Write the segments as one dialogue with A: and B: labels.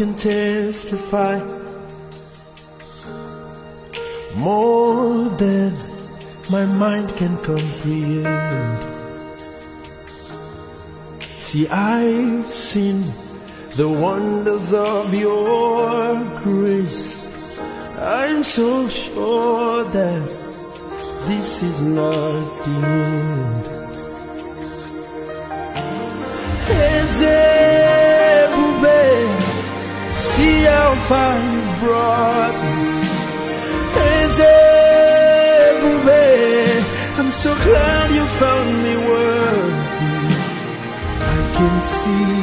A: can testify. More than my mind can comprehend. See, I've seen the wonders of your grace. I'm so sure that this is not the end. Ezebube, how far you've brought me. Ezebube, I'm so glad you found me worthy. I can see,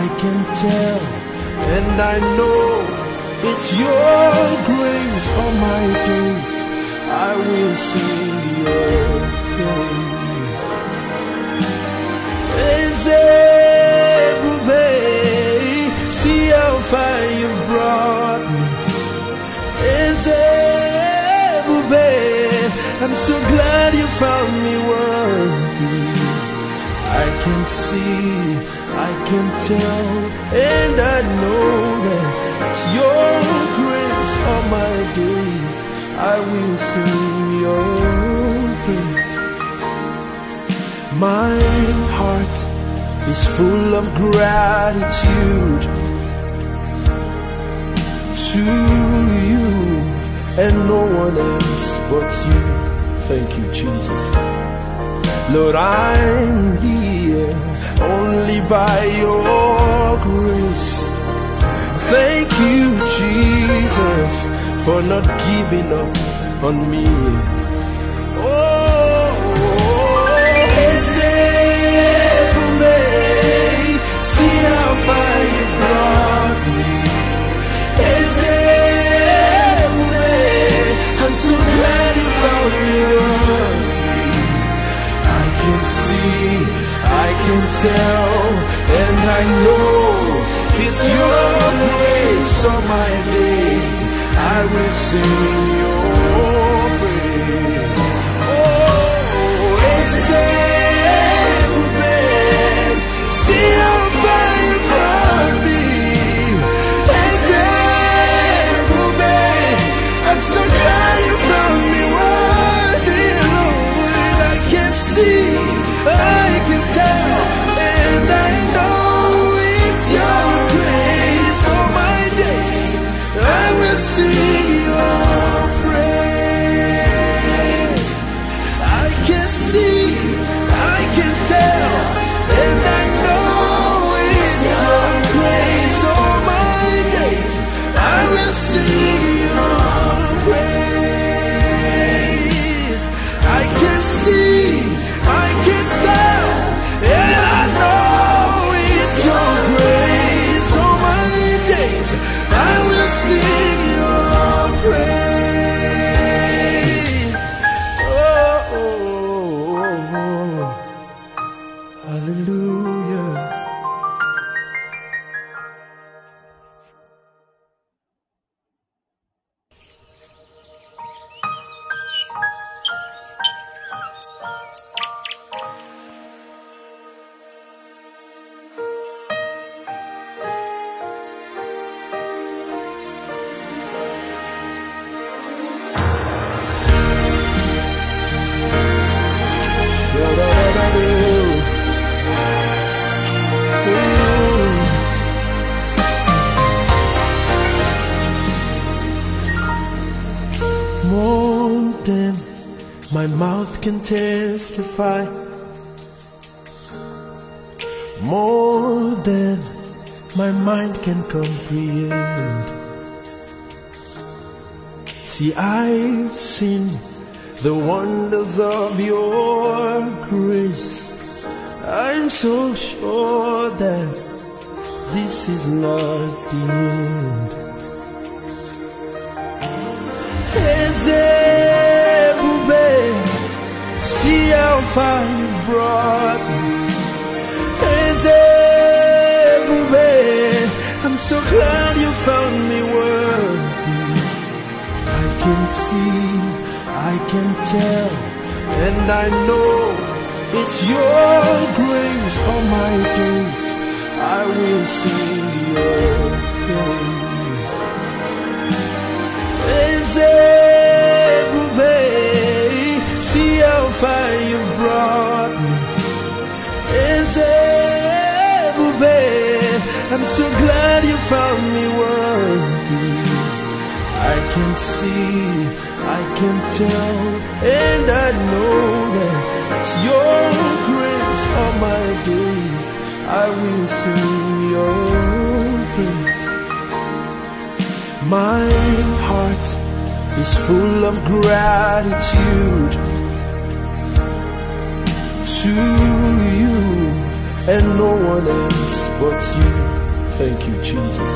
A: I can tell, and I know it's your grace all my days. I will sing your praise. Ezebube, far you've brought me. is Ezebube, I'm so glad you found me worthy. I can see, I can tell, and I know that it's your grace all my days. I will sing your praise. My heart is full of gratitude to you and no one else but you. Thank you, Jesus. Lord, I'm here only by your grace. Thank you, Jesus, for not giving up on me. Oh, see how far you've brought me. So glad you found me. I can see, I can tell, and I know it's your grace all my days. I will sing your praise. Oh, see can testify. More than my mind can comprehend. See, I've seen the wonders of your grace. I'm so sure that this is not the end. See how far you've brought me. Ezebube, I'm so glad you found me worthy. I can see, I can tell, and I know it's your grace all my days. I will sing your. Ezebube, see how far you've brought me. is Ezebube, I'm so glad you found me worthy. I can see, I can tell, and I know that it's your grace all my days. I will sing your praise. My heart is full of gratitude to you and no one else but you. Thank you, Jesus.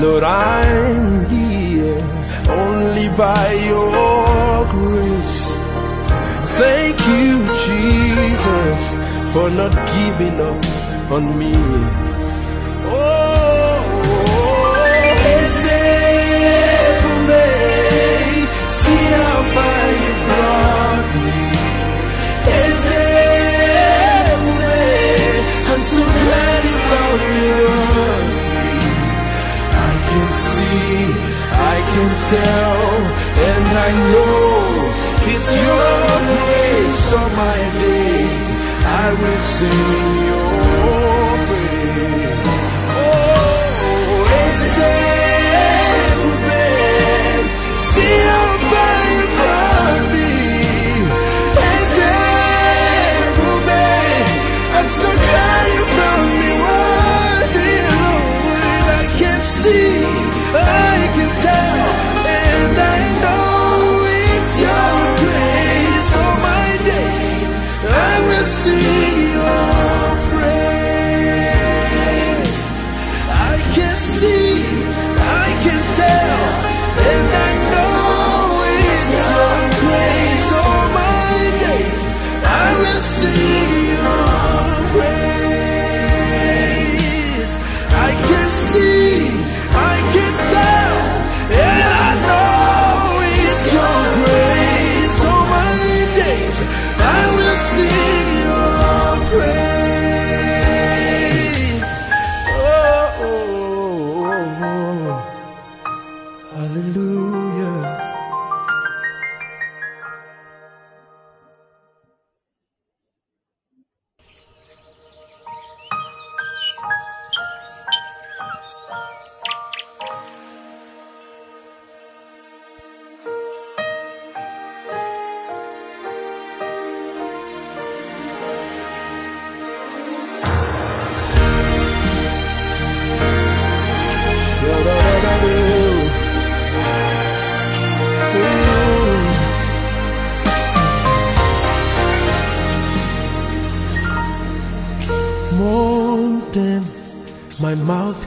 A: Lord, I'm here only by your grace. Thank you, Jesus, for not giving up on me. Oh, see how far you've brought me. Tell, and I know it's your grace all my days. I will sing your praise.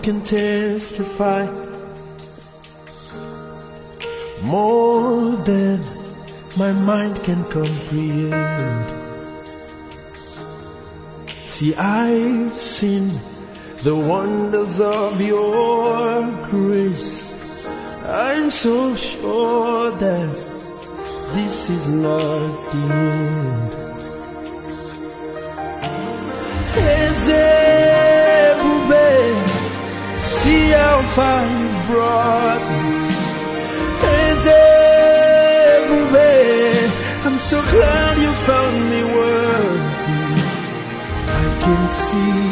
A: Can testify, more than my mind can comprehend. See, I've seen the wonders of your grace. I'm so sure that this is not the end. Ezebube, see far you've brought me. Ezebube, I'm so glad you found me worthy. I can see,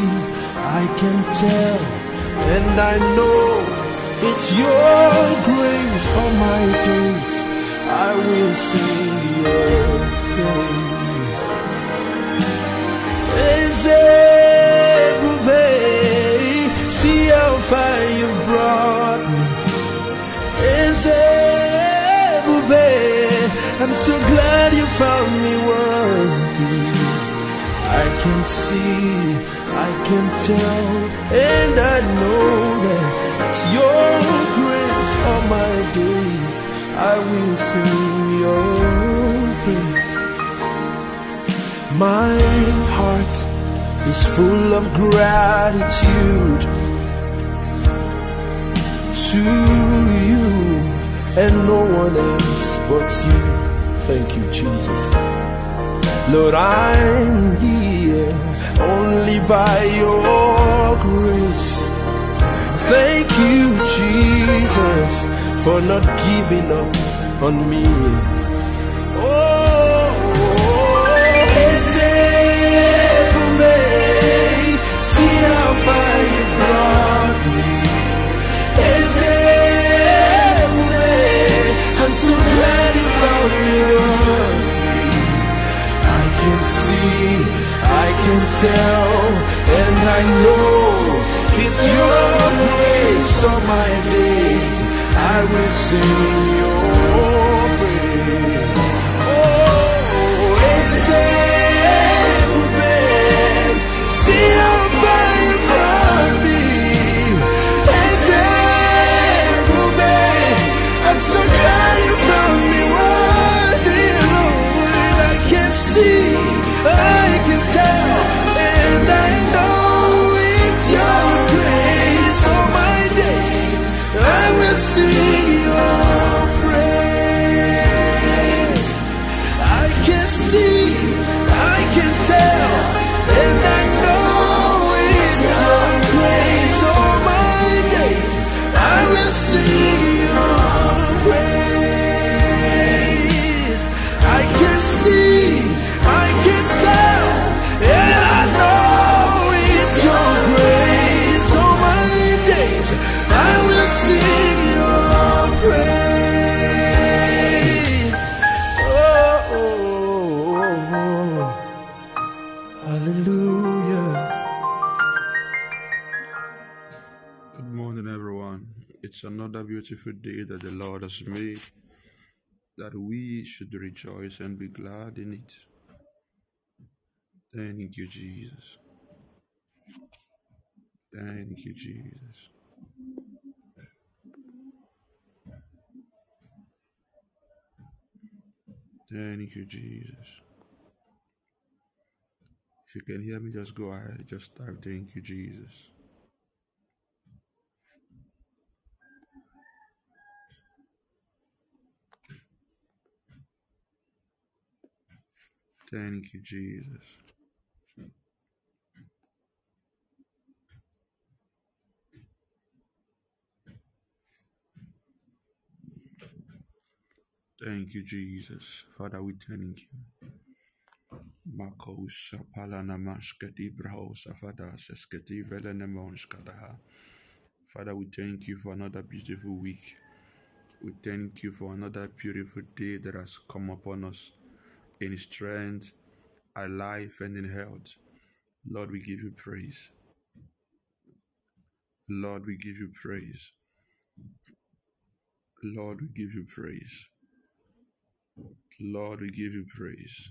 A: I can tell, and I know it's your grace all my days. I will sing your praise. Ezebube, see how far you've brought me. Ezebube, I'm so glad you found me worthy. I can see, I can tell, and I know that it's your grace all my days. I will sing your praise. My heart is full of gratitude to you and no one else but you. Thank you, Jesus. Lord, I'm here only by your grace. Thank you, Jesus, for not giving up on me. Oh, see how far you've brought me. So glad you found me worthy. I can see, I can tell, and I know it's your grace all my days. I will sing
B: beautiful day that the Lord has made, that we should rejoice and be glad in it. Thank you, Jesus. Thank you, Jesus. Thank you, Jesus. If you can hear me, just go ahead. Just type, Thank you, Jesus. Thank you, Jesus. Thank you, Jesus. Father, we thank you. Mako shapalana mashkati braho safada sesketi velene monskadaha. Father, we thank you for another beautiful week. We thank you for another beautiful day that has come upon us in strength, in life, and in health. Lord, we give you praise. Lord, we give you praise. Lord, we give you praise. Lord, we give you praise.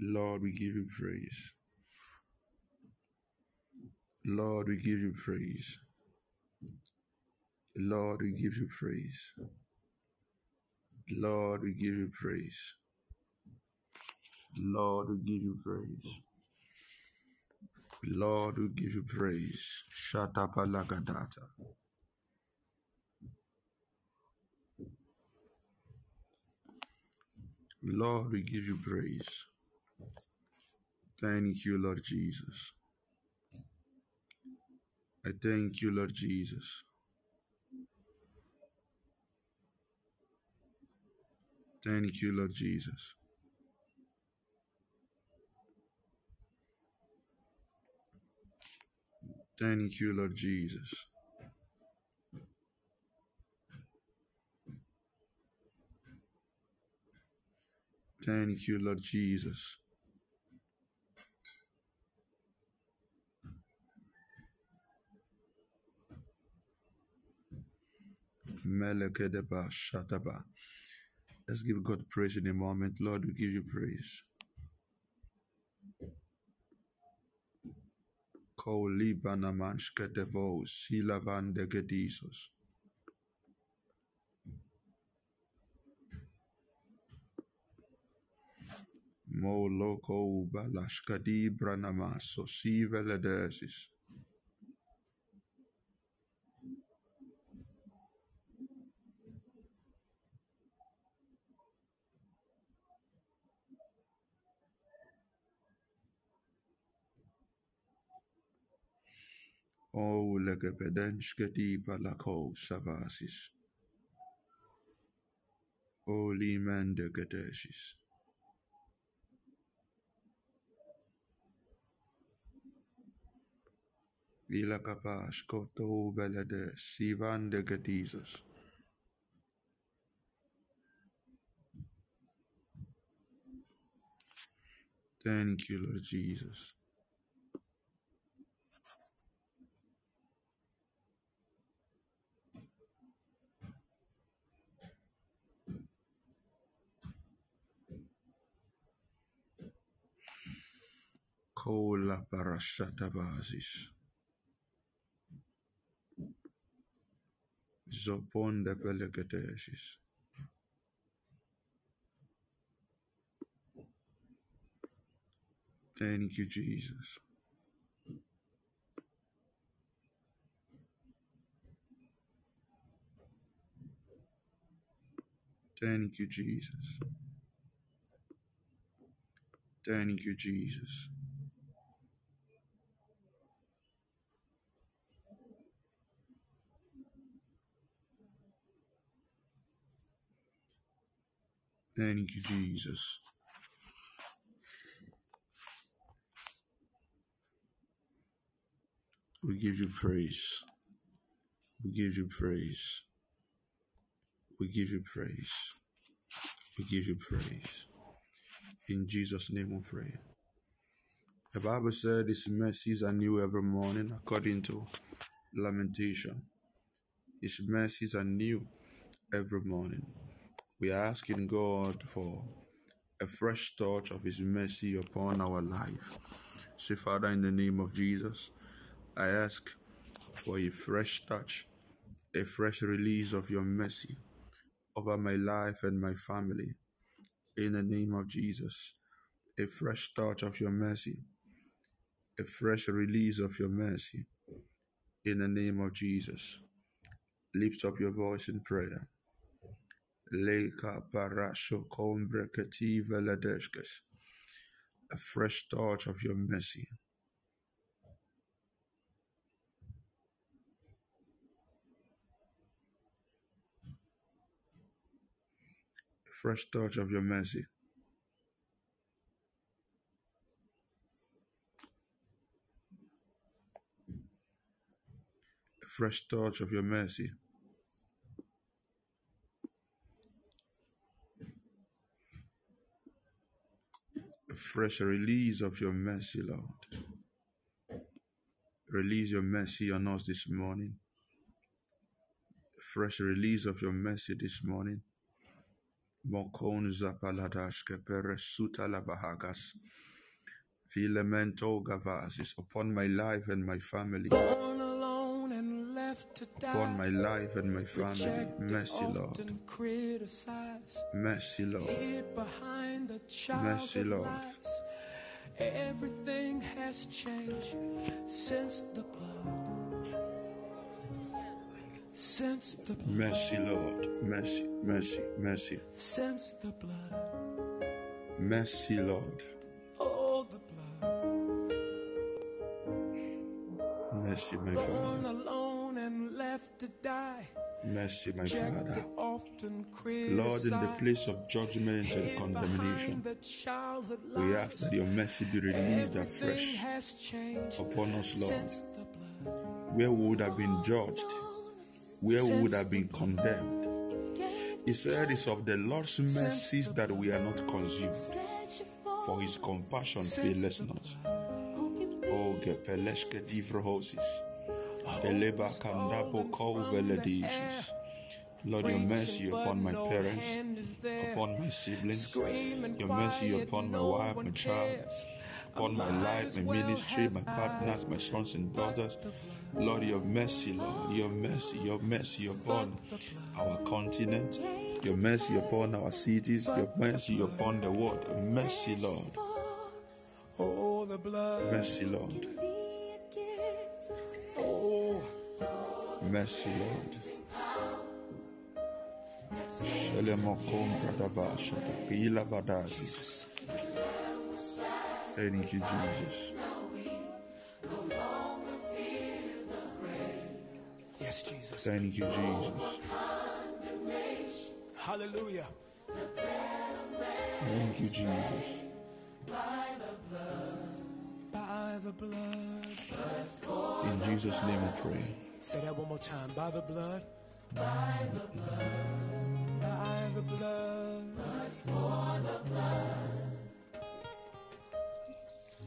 B: Lord, we give you praise. Lord, we give you praise. Lord, we give you praise. Lord, we give you praise. Lord, we give you praise. Lord, we give you praise. Shut up, Shatapalagadata. Lord, we give you praise. Thank you, Lord Jesus. I thank you, Lord Jesus. Thank you, Lord Jesus. Thank you, Lord Jesus. Thank you, Lord Jesus. Melekedeba shataba. Let's give God praise in a moment. Lord, we give you praise. Ko libana manshkedevo silavan de. Mo loco balashkadi branamaso si veledesis. o lege bedenske dipa la cosa. O li mende gedesis. Vila capas coto belede sivan de gedisas. Thank you, Lord Jesus. Kola parashata basis. Zopon de pelegadesis. Thank you, Jesus. Thank you, Jesus. Thank you, Jesus. Thank you, Jesus. We give you praise. We give you praise. We give you praise. We give you praise. In Jesus' name we pray. The Bible said his mercies are new every morning, according to Lamentation. His mercies are new every morning. We are asking God for a fresh touch of His mercy upon our life. Say, Father, in the name of Jesus, I ask for a fresh touch, a fresh release of your mercy over my life and my family. In the name of Jesus, a fresh touch of your mercy, a fresh release of your mercy. In the name of Jesus, lift up your voice in prayer. Leka parasho kombrekati veladeshkes. A fresh touch of your mercy. A fresh touch of your mercy. A fresh touch of your mercy. Fresh release of your mercy, Lord. Release your mercy on us this morning. A fresh release of your mercy this morning. Mokon zapaladashke peresuta lavahagas. Filamento gavazis upon my life and my family. Upon my life and my family. Mercy, Lord. Mercy, Lord.
A: Hid behind the
B: Mercy, Lord.
A: Everything has changed since the blood. Since the blood.
B: Mercy, Lord. Mercy, mercy, mercy.
A: Since the blood.
B: Mercy, Lord.
A: Oh, the blood.
B: Mercy, my Father.
A: Left to die.
B: Mercy, my Father. Lord, in the place of judgment and condemnation,
A: behind the childhood
B: we ask that your mercy be released afresh upon us, Lord. Where we would have been judged, where we would have been condemned. He said, It's of the Lord's mercies that we are not consumed, for his compassion faileth not. O oh, gepeleshke divrohosis, eleba kandabo koveledishis. Lord, your mercy upon my parents, upon my siblings, your mercy upon my wife, my child, upon my life, my ministry, my partners, my sons and daughters. Lord, your mercy, Lord, your mercy, your mercy upon our continent, your mercy upon our cities, your mercy upon the world. Mercy, Lord,
A: Oh, the blood.
B: mercy, Lord,
A: Oh,
B: mercy, Lord. Shelemokom bradabasha, pila vadazis. Thank you, Jesus.
A: Yes, Jesus.
B: Thank you, Jesus.
A: Hallelujah.
B: Thank you, Jesus.
A: By the blood.
B: In Jesus' name we pray.
A: Say that one more time. By the blood. By the blood. By the blood. for the blood.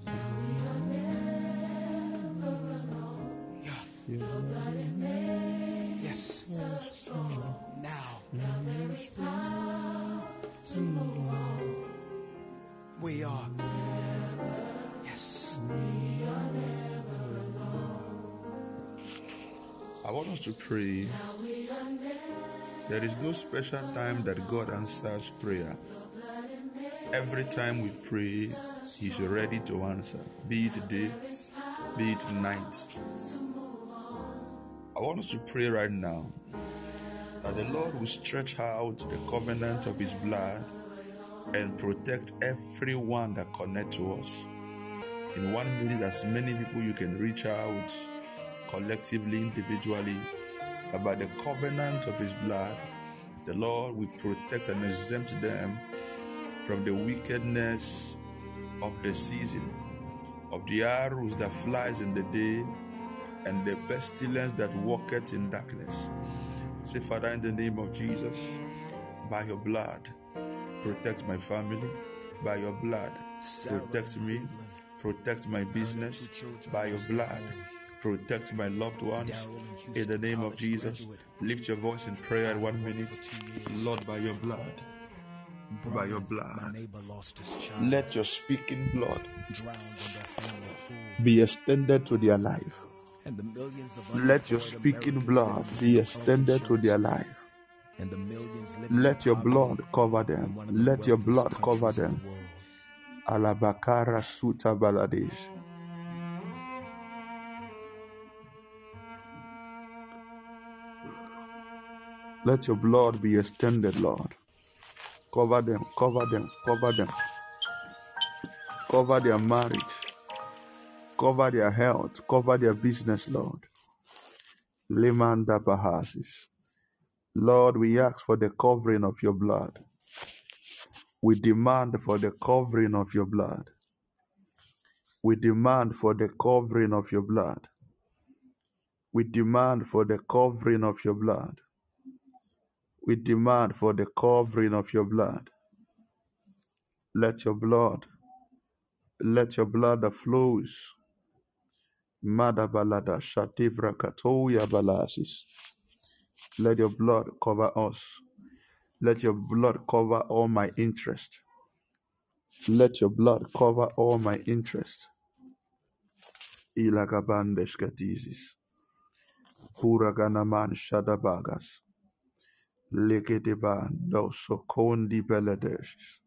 A: Now we are never alone. Yeah. Yes. Now. Now there is power to move on. We are.
B: I want us to pray. There is no special time that God answers prayer. Every time we pray, He's ready to answer, be it day, be it night. I want us to pray right now that the Lord will stretch out the covenant of His blood and protect everyone that connects to us. In one minute, as many people you can reach out collectively, individually, about the covenant of His blood. The Lord will protect and exempt them from the wickedness of the season, of the arrows that flies in the day, and the pestilence that walketh in darkness. Say, Father, in the name of Jesus, by your blood, protect my family. By your blood, protect me. Protect my business. By your blood, protect my loved ones. In the name of Jesus, lift your voice in prayer one minute. Lord, by your blood, by your blood, let your speaking blood be extended to their life. Let your speaking blood be extended to their life. Let your blood cover them. Let your blood cover them. Alabakara Suta Baladish. Let your blood be extended, Lord. Cover them, cover them, cover them. Cover their marriage. Cover their health. Cover their business, Lord. Lemanda Bahasis. Lord, we ask for the covering of your blood. We demand for the covering of your blood. We demand for the covering of your blood. We demand for the covering of your blood. We demand for the covering of your blood. Let your blood, let your blood that flows. Madabalada Shativra Katoya Balasis. Let your blood cover us. Let your blood cover all my interest. Let your blood cover all my interest. Ilagabandesh Katizis. Puraganaman Shadabagas. Lekedeban doso kondi beledesh.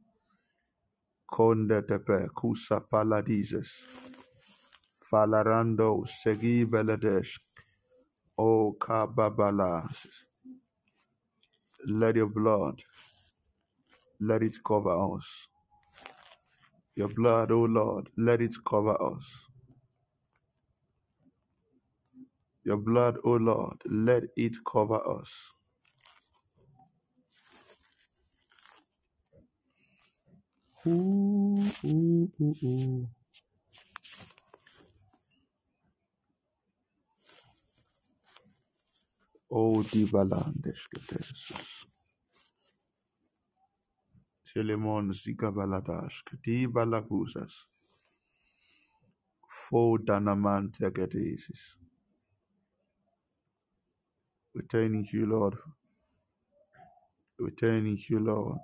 B: Konde tepe kusa paladises. Falarando segi beledesh. O kababalas. Let your blood, let it cover us. Your blood, O Lord, let it cover us. Your blood, O Lord, let it cover us. Ooh, ooh, ooh, ooh. Oh, dibalandesh ketesus. Telemon zikabaladash kedibalagusas. Fo danaman tegedesis. We thank you, Lord. We thank you, Lord.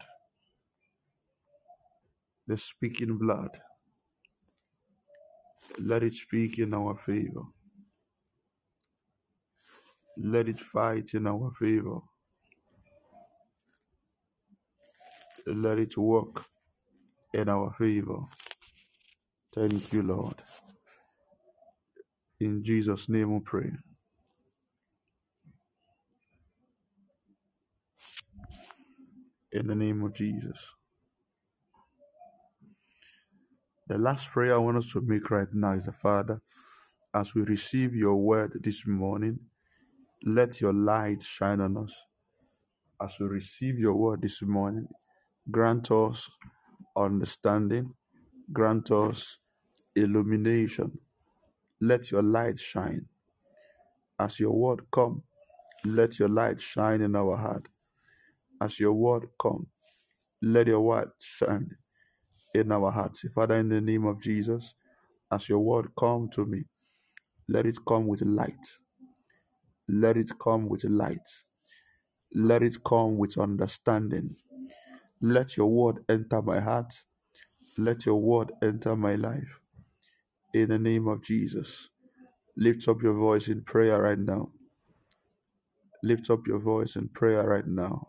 B: The speaking blood, let it speak in our favor. Let it fight in our favor. Let it work in our favor. Thank you, Lord. In Jesus' name we pray. In the name of Jesus. The last prayer I want us to make right now is the Father, as we receive your word this morning, Let your light shine on us as we receive your word this morning. Grant us understanding, grant us illumination. Let your light shine. As your word come, let your light shine in our heart. As your word come, let your word shine in our hearts. Father, in the name of Jesus, as your word come to me, let it come with light. Let it come with light. Let it come with understanding. Let your word enter my heart. Let your word enter my life. In the name of Jesus. Lift up your voice in prayer right now. Lift up your voice in prayer right now.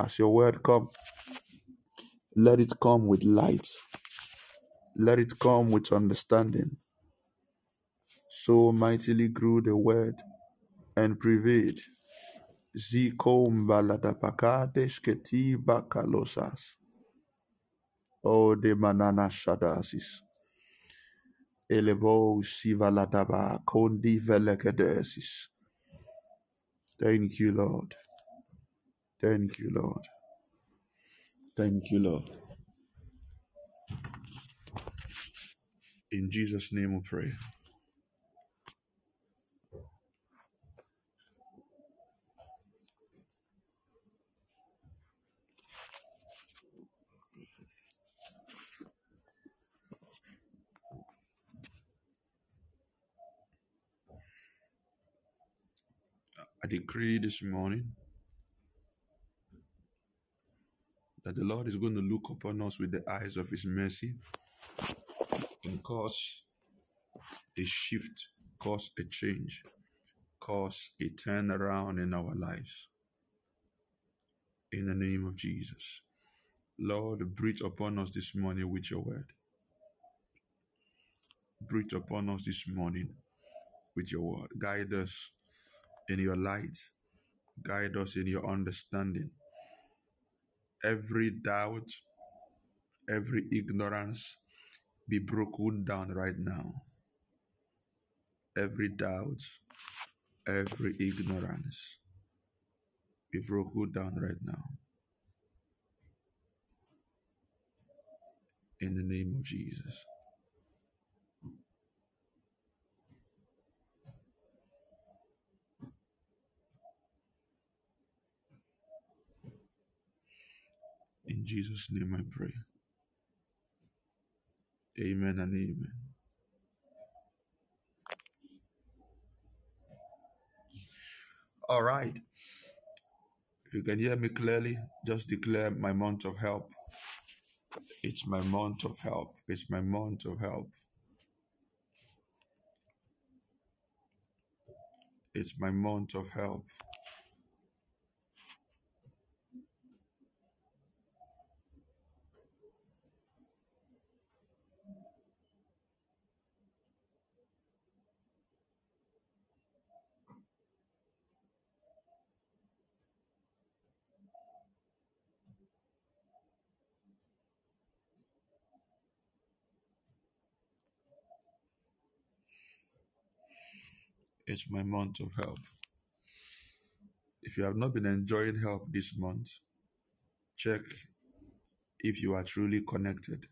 B: As your word come, let it come with light. Let it come with understanding. So mightily grew the word and prevailed. Zikom baladapakades keti bakalosas. O de manana shadasis. Elebo sivaladaba kondi velekedesis. Thank you, Lord. Thank you, Lord. Thank you, Lord. In Jesus' name we pray. I decree this morning that the Lord is going to look upon us with the eyes of His mercy and cause a shift, cause a change, cause a turnaround in our lives. In the name of Jesus. Lord, breathe upon us this morning with your word. Breathe upon us this morning with your word. Guide us in your light. Guide us in your understanding. Every doubt, every ignorance be broken down right now. Every doubt, every ignorance be broken down right now. In the name of Jesus. Jesus' name I pray. Amen and amen. All right. If you can hear me clearly, just declare my month of help. It's my month of help. It's my month of help. It's my month of help. My month of help. If you have not been enjoying help this month, check if you are truly connected.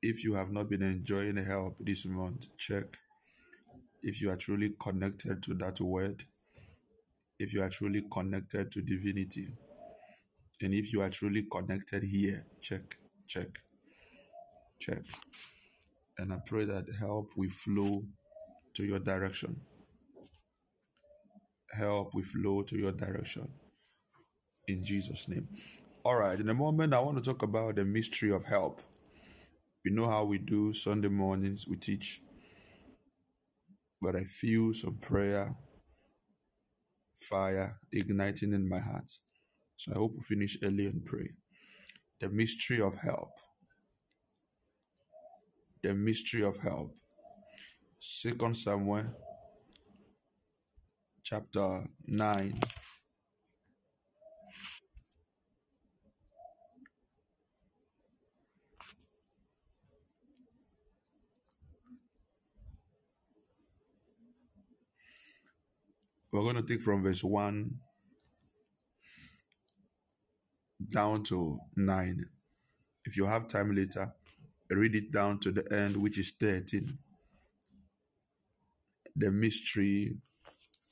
B: If you have not been enjoying help this month, check if you are truly connected to that word, if you are truly connected to divinity, and if you are truly connected here, check, check, check. And I pray that help will flow to your direction. Help will flow to your direction. In Jesus' name. All right, in a moment, I want to talk about the mystery of help. You know how we do Sunday mornings, we teach, but I feel some prayer, fire igniting in my heart. So I hope we finish early and pray. The mystery of help. The mystery of help. Second Samuel chapter 9. We're going to take from verse 1 down to 9. If you have time later, read it down to the end, which is 13. The mystery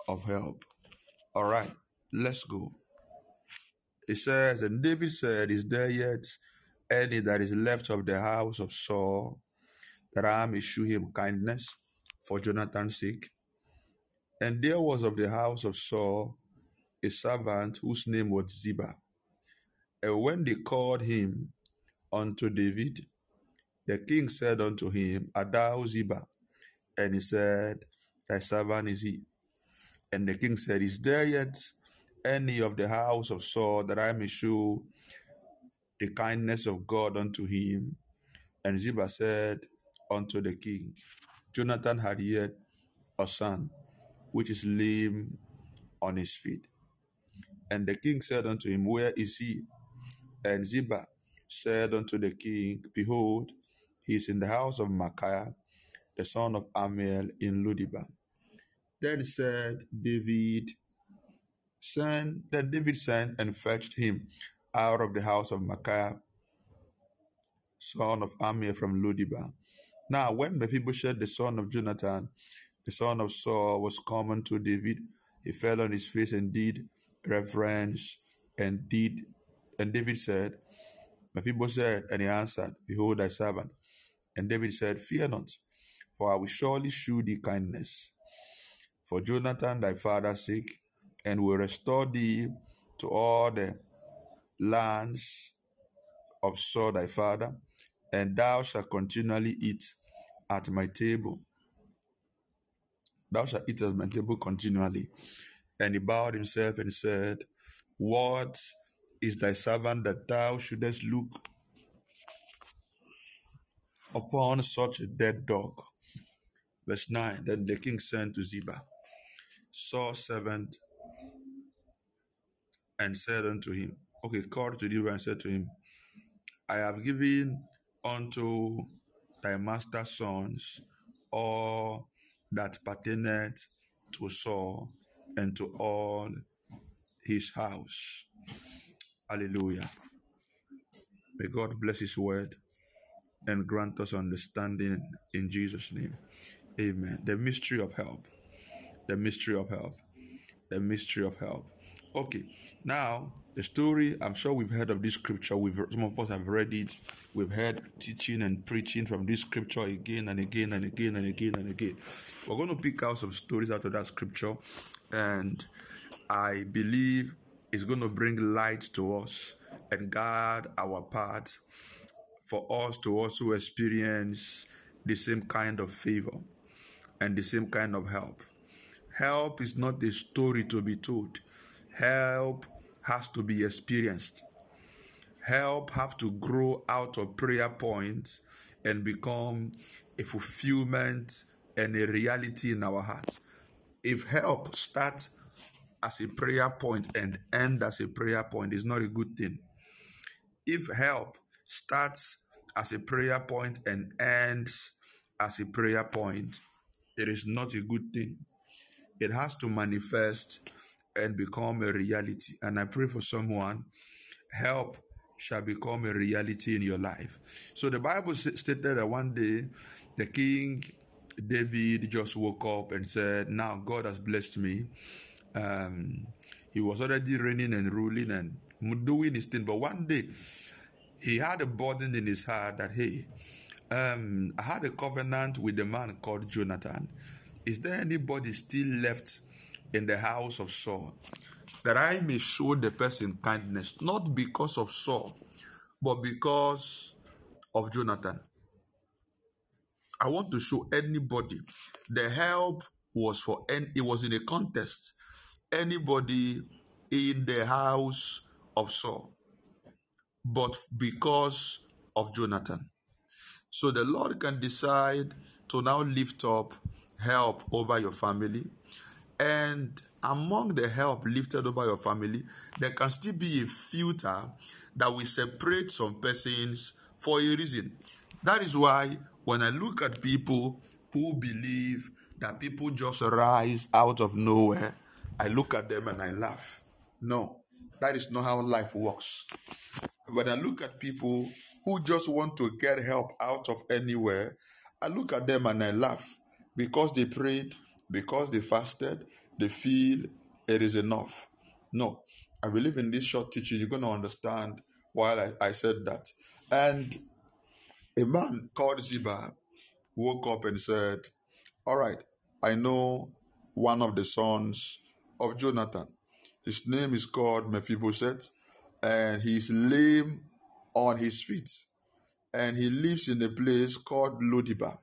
B: of help. All right, let's go. It says, And David said, Is there yet any that is left of the house of Saul that I may shew him kindness for Jonathan's sake? And there was of the house of Saul a servant whose name was Ziba. And when they called him unto David, the king said unto him, thou Ziba? And he said, Thy servant is he. And the king said, Is there yet any of the house of Saul that I may show the kindness of God unto him? And Ziba said unto the king, Jonathan had yet a son which is lame on his feet. And the king said unto him, Where is he? And Ziba said unto the king, Behold, he is in the house of Micaiah, the son of Ammiel in Lodebar. Then said David, Send, then David sent and fetched him out of the house of Micaiah, son of Ammiel from Lodebar. Now, when Mephibosheth, the son of Jonathan, the son of Saul, was come to David, he fell on his face and did reverence and did. And David said, Mephibosheth, and he answered, Behold thy servant. And David said, Fear not, for I will surely shew thee kindness for Jonathan thy father's sake, and will restore thee to all the lands of Saul thy father, and thou shalt continually eat at my table. Thou shalt eat at my table continually. And he bowed himself and said, What is thy servant that thou shouldest look upon such a dead dog? Verse 9 Then the king sent to Ziba, Saul's servant, and said unto him, Okay, called to Ziba and said to him, I have given unto thy master's sons all that pertaineth to Saul and to all his house. Hallelujah. May God bless his word and grant us understanding in Jesus' name. Amen. The mystery of help. The mystery of help. The mystery of help. Okay, now the story. I'm sure we've heard of this scripture. We've some of us have read it. We've heard teaching and preaching from this scripture again and again and again and again and again. We're going to pick out some stories out of that scripture, and I believe it's going to bring light to us and guard our path for us to also experience the same kind of favor and the same kind of help. Help is not a story to be told. Help has to be experienced. Help have to grow out of prayer points and become a fulfillment and a reality in our hearts. If help starts as a prayer point and end as a prayer point, it's not a good thing. If help starts as a prayer point and ends as a prayer point, it is not a good thing. It has to manifest and become a reality. And I pray for someone, help shall become a reality in your life. So the Bible stated that one day the king David just woke up and said, Now God has blessed me. Um, he was already reigning and ruling and doing his thing. But one day he had a burden in his heart that, hey, um, I had a covenant with a man called Jonathan. Is there anybody still left in the house of Saul that I may show the person kindness, not because of Saul, but because of Jonathan? I want to show anybody the help was for and it was in a contest. Anybody in the house of Saul, but because of Jonathan. So the Lord can decide to now lift up help over your family. And among the help lifted over your family, there can still be a filter that will separate some persons for a reason. That is why when I look at people who believe that people just rise out of nowhere, I look at them and I laugh. No, that is not how life works. When I look at people who just want to get help out of anywhere, I look at them and I laugh because they prayed, because they fasted, they feel it is enough. No, I believe in this short teaching, you're going to understand why I, I said that. And a man called Ziba woke up and said, All right, I know one of the sons of Jonathan. His name is called Mephibosheth, and he's lame on his feet. And he lives in a place called Lodebar.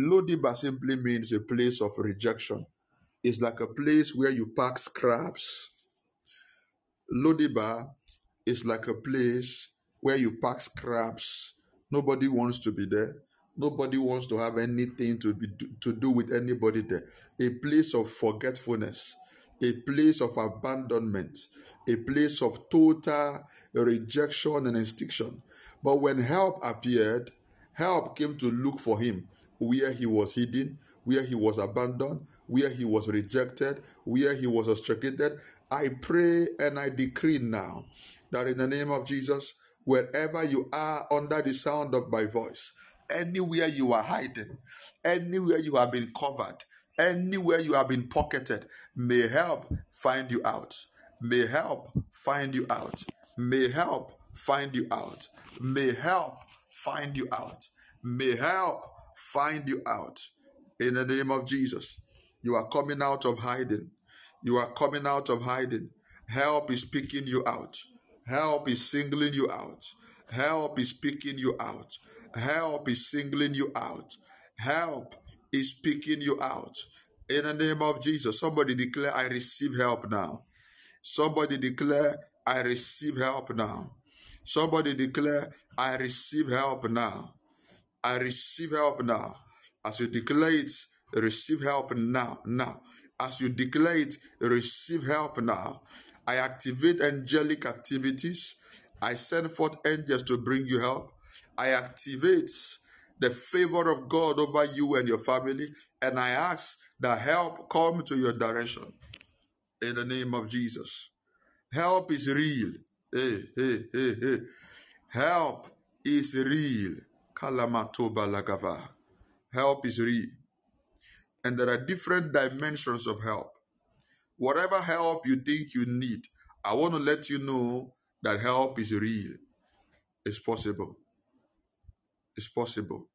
B: Lodebar simply means a place of rejection. It's like a place where you pack scraps. Lodebar is like a place where you pack scraps. Nobody wants to be there. Nobody wants to have anything to be to do with anybody there. A place of forgetfulness, a place of abandonment, a place of total rejection and extinction. But when help appeared, help came to look for him where he was hidden, where he was abandoned, where he was rejected, where he was ostracized. I pray and I decree now that in the name of Jesus, wherever you are under the sound of my voice, anywhere you are hiding, anywhere you have been covered, anywhere you have been pocketed, may help find you out. May help find you out. May help find you out. May help find you out. May help find you out. In the name of Jesus, you are coming out of hiding. You are coming out of hiding. Help is picking you out. Help is singling you out. Help is picking you out. Help is singling you out. Help is picking you out. In the name of Jesus, somebody declare, I receive help now. Somebody declare, I receive help now. Somebody declare, I receive help now. I receive help now. As you declare it, receive help now. Now. As you declare it, receive help now. I activate angelic activities. I send forth angels to bring you help. I activate the favor of God over you and your family, and I ask that help come to your direction. In the name of Jesus. Help is real. Hey, hey, hey, hey. Help is real. Kalamatoba lagava. Help is real. And there are different dimensions of help. Whatever help you think you need, I want to let you know that help is real. It's possible. It's possible.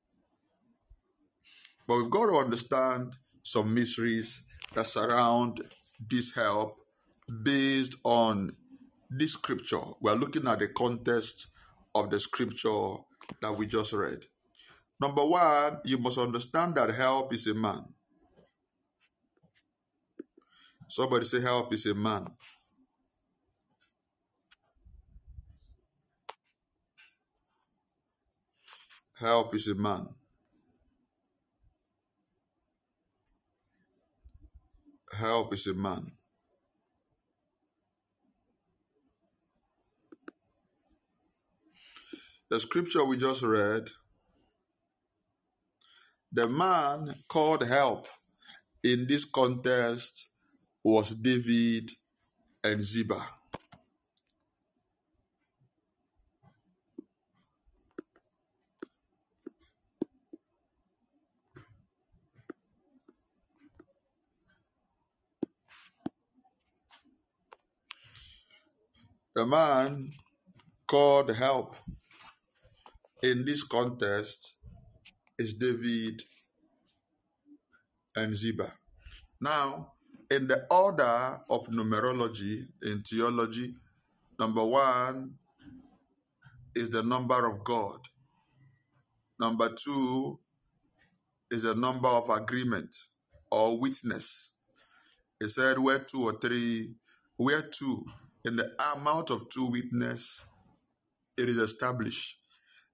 B: But we've got to understand some mysteries that surround this help based on this scripture. We're looking at the context of the scripture that we just read. Number one, you must understand that help is a man. Somebody say, Help is a man. Help is a man. Help is a man. The scripture we just read, the man called help in this contest was David and Ziba. The man called help in this contest is David and Ziba. Now, in the order of numerology in theology, number one is the number of God. Number two is the number of agreement or witness. It said where two or three, where two, in the amount of two witness, it is established.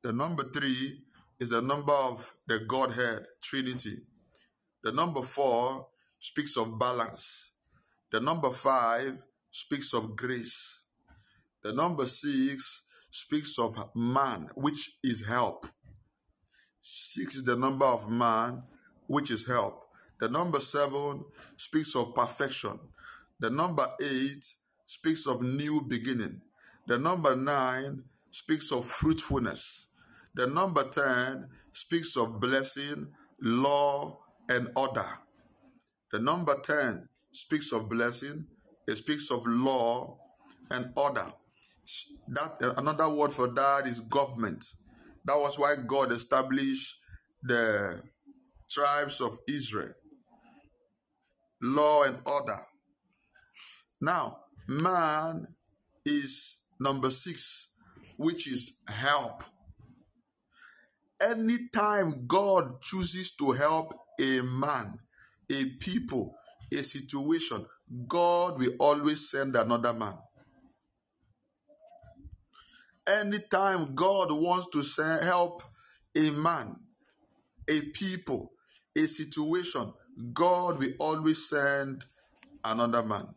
B: The number three is the number of the Godhead, Trinity. The number four speaks of balance. The number five speaks of grace. The number six speaks of man, which is help. Six is the number of man, which is help. The number seven speaks of perfection. The number eight speaks of new beginning. The number nine speaks of fruitfulness. The number 10 speaks of blessing, law, and order. The number 10 speaks of blessing, it speaks of law and order. That another word for that is government. That was why God established the tribes of Israel. Law and order. Now, man is number six, which is help. Anytime God chooses to help a man, a people, a situation, God will always send another man. Anytime God wants to send, help a man, a people, a situation, God will always send another man.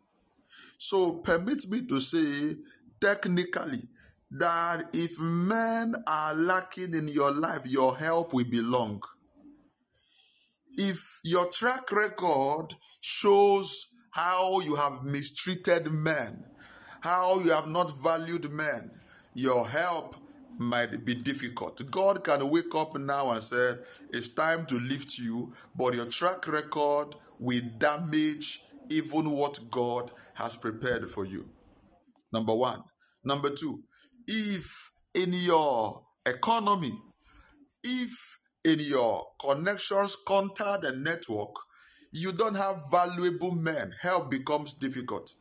B: So permit me to say, technically, that if men are lacking in your life, your help will be long. If your track record shows how you have mistreated men, how you have not valued men, your help might be difficult. God can wake up now and say, It's time to lift you, but your track record will damage even what God has prepared for you. Number one. Number two, if in your economy, if in your connections, contact, and network, you don't have valuable men, help becomes difficult.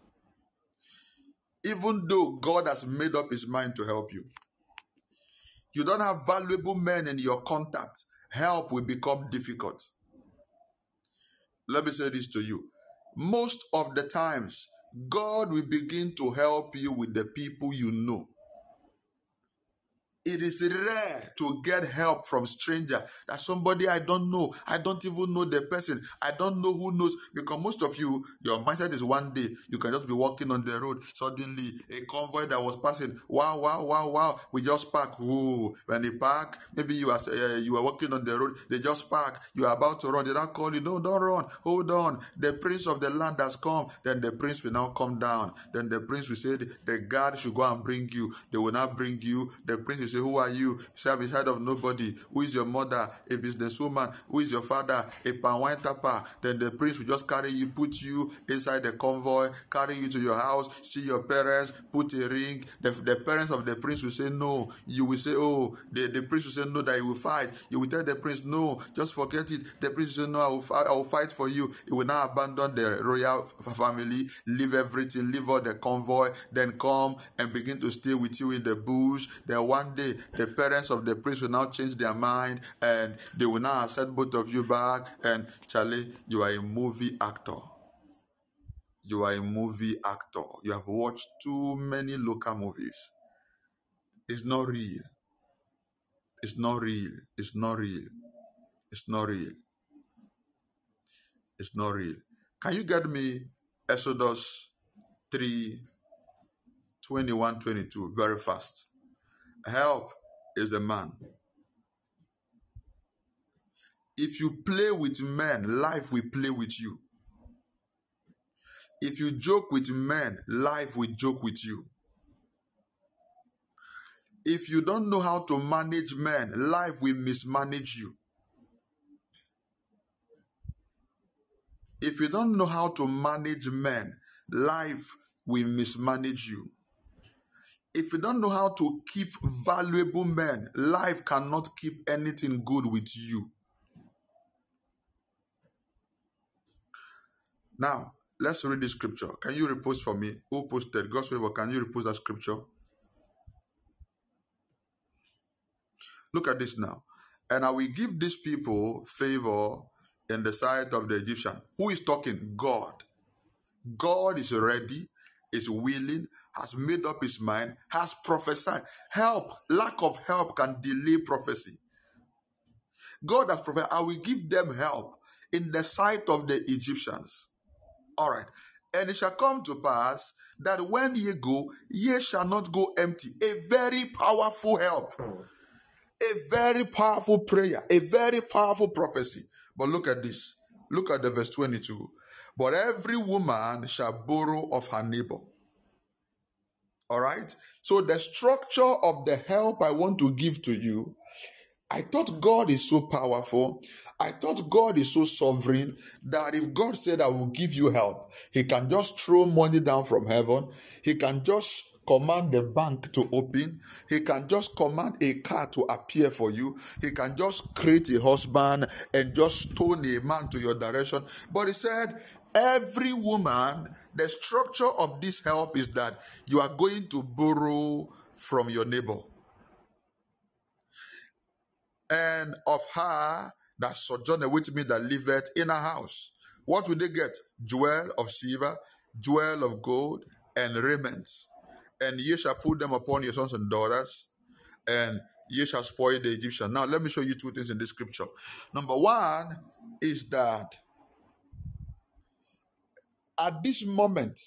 B: Even though God has made up his mind to help you, you don't have valuable men in your contact, help will become difficult. Let me say this to you. Most of the times, God will begin to help you with the people you know it is rare to get help from stranger that somebody i don't know i don't even know the person i don't know who knows because most of you your mindset is one day you can just be walking on the road suddenly a convoy that was passing wow wow wow wow we just park Ooh. when they park maybe you are uh, you are walking on the road they just park you are about to run they don't call you no don't run hold on the prince of the land has come then the prince will now come down then the prince will say the guard should go and bring you they will not bring you the prince will say, Who are you? You I've heard of nobody. Who is your mother? A businesswoman. Who is your father? A pan wine tapper. Then the prince will just carry you, put you inside the convoy, carry you to your house, see your parents, put a ring. The, the parents of the prince will say, No. You will say, Oh, the, the prince will say, No, that he will fight. You will tell the prince, No, just forget it. The prince will say, No, I will, I will fight for you. He will now abandon the royal family, leave everything, leave all the convoy, then come and begin to stay with you in the bush. Then one day, the parents of the prince will now change their mind and they will now accept both of you back. And Charlie, you are a movie actor. You are a movie actor. You have watched too many local movies. It's not real. It's not real. It's not real. It's not real. It's not real. Can you get me Exodus 3 21 22 very fast? Help is a man. If you play with men, life will play with you. If you joke with men, life will joke with you. If you don't know how to manage men, life will mismanage you. If you don't know how to manage men, life will mismanage you if you don't know how to keep valuable men, life cannot keep anything good with you. Now, let's read the scripture. Can you repost for me? Who posted? God's favor, can you repost that scripture? Look at this now. And I will give these people favor in the sight of the Egyptian. Who is talking? God. God is ready, is willing, has made up his mind, has prophesied. Help, lack of help can delay prophecy. God has prophesied, I will give them help in the sight of the Egyptians. All right. And it shall come to pass that when ye go, ye shall not go empty. A very powerful help, a very powerful prayer, a very powerful prophecy. But look at this. Look at the verse 22. But every woman shall borrow of her neighbor. All right? So, the structure of the help I want to give to you, I thought God is so powerful. I thought God is so sovereign that if God said, I will give you help, He can just throw money down from heaven. He can just command the bank to open. He can just command a car to appear for you. He can just create a husband and just stone a man to your direction. But he said, every woman, the structure of this help is that you are going to borrow from your neighbor. And of her that sojourned with me that liveth in a house. What will they get? Jewel of silver, jewel of gold, and raiment and ye shall put them upon your sons and daughters, and ye shall spoil the Egyptian. Now, let me show you two things in this scripture. Number one is that at this moment,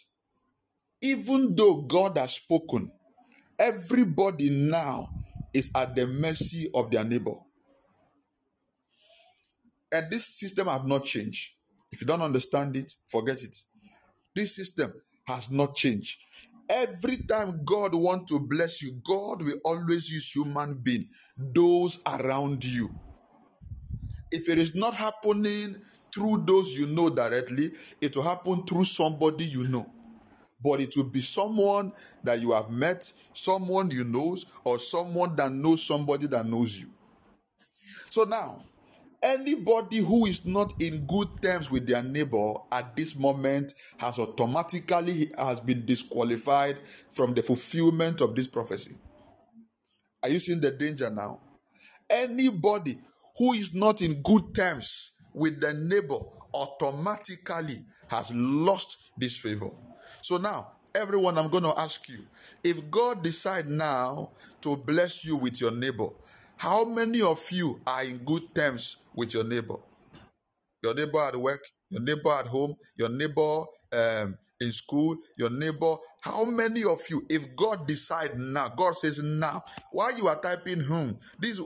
B: even though God has spoken, everybody now is at the mercy of their neighbor. And this system has not changed. If you don't understand it, forget it. This system has not changed. Every time God wants to bless you, God will always use human being, those around you. If it is not happening through those you know directly, it will happen through somebody you know. But it will be someone that you have met, someone you knows, or someone that knows somebody that knows you. So now, Anybody who is not in good terms with their neighbor at this moment has automatically has been disqualified from the fulfillment of this prophecy. Are you seeing the danger now? Anybody who is not in good terms with the neighbor automatically has lost this favor. So now, everyone, I'm going to ask you if God decide now to bless you with your neighbor, how many of you are in good terms with your neighbor? Your neighbor at work, your neighbor at home, your neighbor um, in school, your neighbor. How many of you, if God decide now, God says now, while you are typing home, this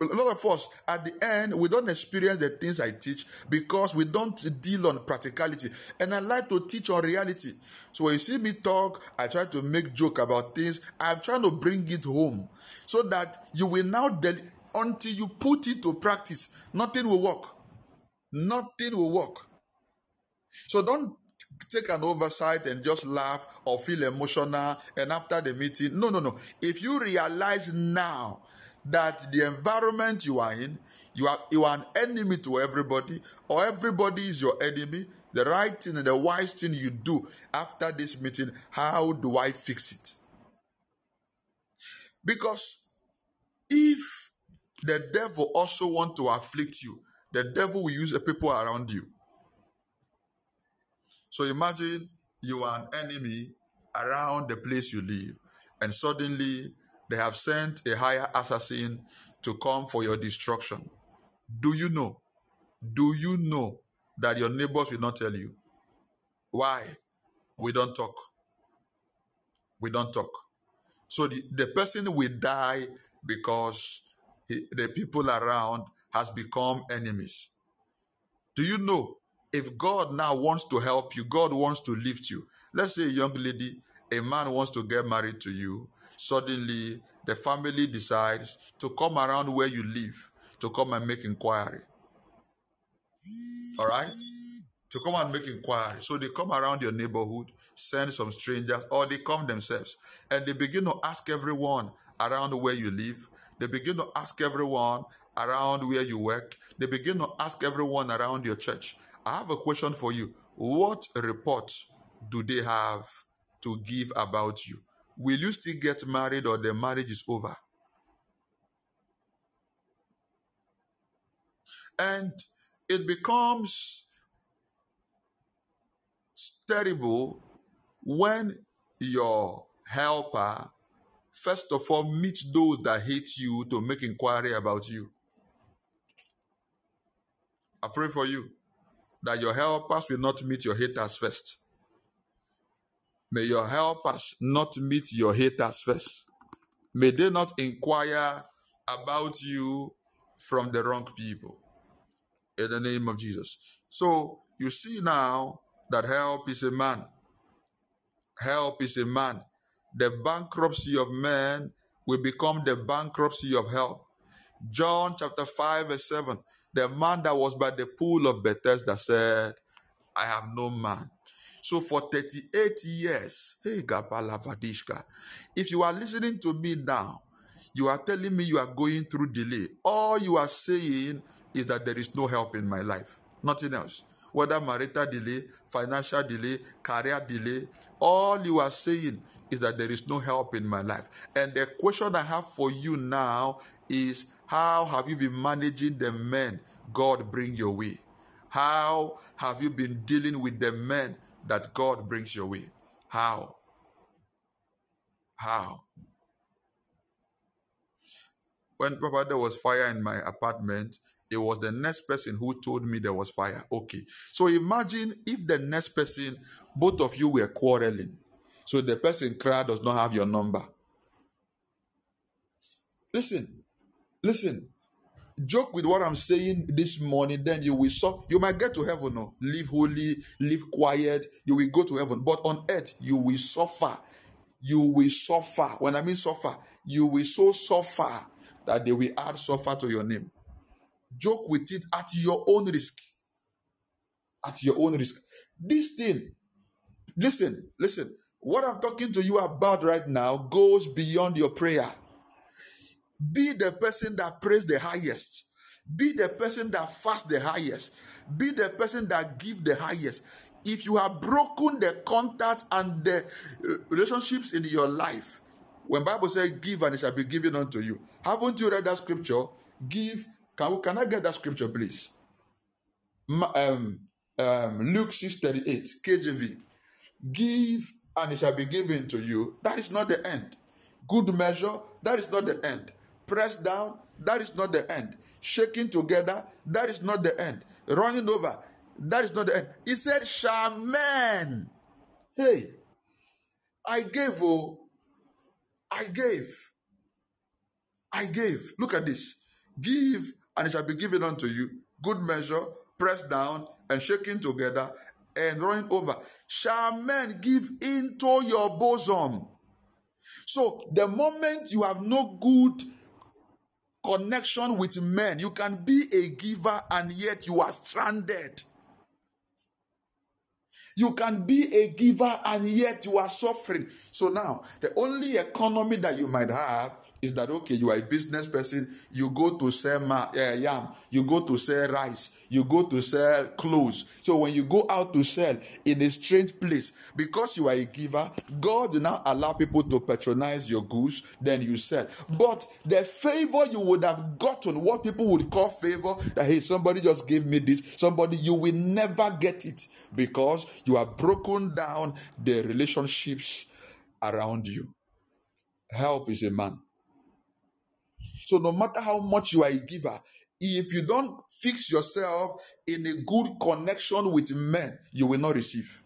B: a lot of us at the end we don't experience the things I teach because we don't deal on practicality. And I like to teach on reality. So when you see me talk, I try to make joke about things. I'm trying to bring it home so that you will now del- until you put it to practice, nothing will work. Nothing will work. So don't take an oversight and just laugh or feel emotional and after the meeting. No, no, no. If you realize now that the environment you are in, you are you are an enemy to everybody, or everybody is your enemy. The right thing and the wise thing you do after this meeting, how do I fix it? Because if the devil also want to afflict you, the devil will use the people around you. So imagine you are an enemy around the place you live, and suddenly they have sent a higher assassin to come for your destruction. Do you know? Do you know that your neighbors will not tell you? Why? We don't talk. We don't talk. So the, the person will die because he, the people around has become enemies. Do you know if God now wants to help you, God wants to lift you. Let's say a young lady, a man wants to get married to you, suddenly the family decides to come around where you live to come and make inquiry. All right? To come and make inquiry. So they come around your neighborhood, send some strangers, or they come themselves and they begin to ask everyone around where you live. They begin to ask everyone around where you work. They begin to ask everyone around your church. I have a question for you. What report do they have to give about you? Will you still get married or the marriage is over? And it becomes terrible when your helper, first of all, meets those that hate you to make inquiry about you. I pray for you that your helpers will not meet your haters first. May your helpers not meet your haters first. May they not inquire about you from the wrong people. In the name of Jesus. So you see now, that help is a man. Help is a man. The bankruptcy of man will become the bankruptcy of help. John chapter 5, verse 7. The man that was by the pool of Bethesda said, I have no man. So for 38 years, hey Gabalavadishka, if you are listening to me now, you are telling me you are going through delay. All you are saying is that there is no help in my life. Nothing else. Whether marital delay, financial delay, career delay, all you are saying is that there is no help in my life. And the question I have for you now is how have you been managing the men God bring your way? How have you been dealing with the men that God brings your way? How? How? When Papa, there was fire in my apartment, it was the next person who told me there was fire. Okay. So imagine if the next person, both of you were quarreling. So the person cried does not have your number. Listen, listen. Joke with what I'm saying this morning, then you will suffer. You might get to heaven, no? Live holy, live quiet. You will go to heaven. But on earth, you will suffer. You will suffer. When I mean suffer, you will so suffer that they will add suffer to your name. Joke with it at your own risk. At your own risk. This thing, listen, listen. What I'm talking to you about right now goes beyond your prayer. Be the person that prays the highest. Be the person that fasts the highest. Be the person that give the highest. If you have broken the contact and the uh, relationships in your life, when Bible says give and it shall be given unto you, haven't you read that scripture? Give. Can, can I get that scripture, please? Um, um, Luke 6 38, KJV. Give and it shall be given to you. That is not the end. Good measure, that is not the end. Pressed down, that is not the end. Shaking together, that is not the end. Running over, that is not the end. He said, Shaman. Hey, I gave, oh, I gave. I gave. Look at this. Give, and it shall be given unto you. Good measure, pressed down, and shaking together, and running over, shall men give into your bosom. So the moment you have no good connection with men, you can be a giver and yet you are stranded. You can be a giver and yet you are suffering. So now, the only economy that you might have is that okay you are a business person you go to sell ma- uh, yam you go to sell rice you go to sell clothes. So when you go out to sell in a strange place because you are a giver god now allow people to patronize your goods then you sell. But the favor you would have gotten what people would call favor that hey somebody just gave me this somebody you will never get it because you have broken down the relationships around you. Help is a man so no matter how much you are a giver, if you don't fix yourself in a good connection with men, you will not receive.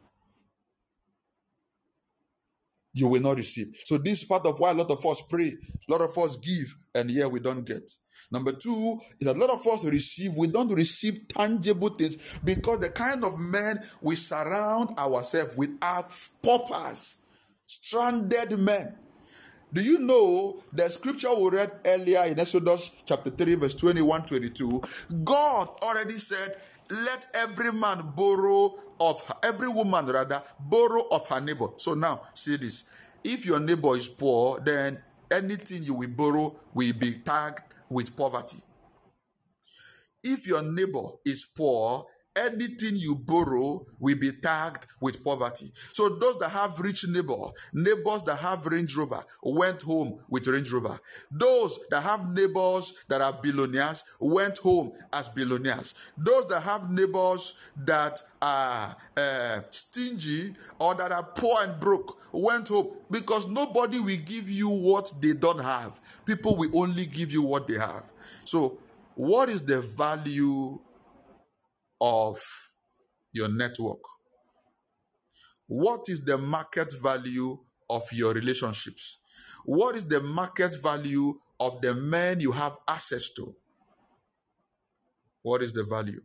B: You will not receive. So this is part of why a lot of us pray, a lot of us give, and here we don't get. Number two is a lot of us receive, we don't receive tangible things because the kind of men we surround ourselves with are paupers, stranded men. Do you know the scripture we read earlier in Exodus chapter 3, verse 21 22? God already said, Let every man borrow of every woman rather borrow of her neighbor. So now see this. If your neighbor is poor, then anything you will borrow will be tagged with poverty. If your neighbor is poor, anything you borrow will be tagged with poverty. So those that have rich neighbor, neighbors that have Range Rover went home with Range Rover. Those that have neighbors that are billionaires went home as billionaires. Those that have neighbors that are uh, stingy or that are poor and broke went home because nobody will give you what they don't have. People will only give you what they have. So what is the value of your network? What is the market value of your relationships? What is the market value of the men you have access to? What is the value?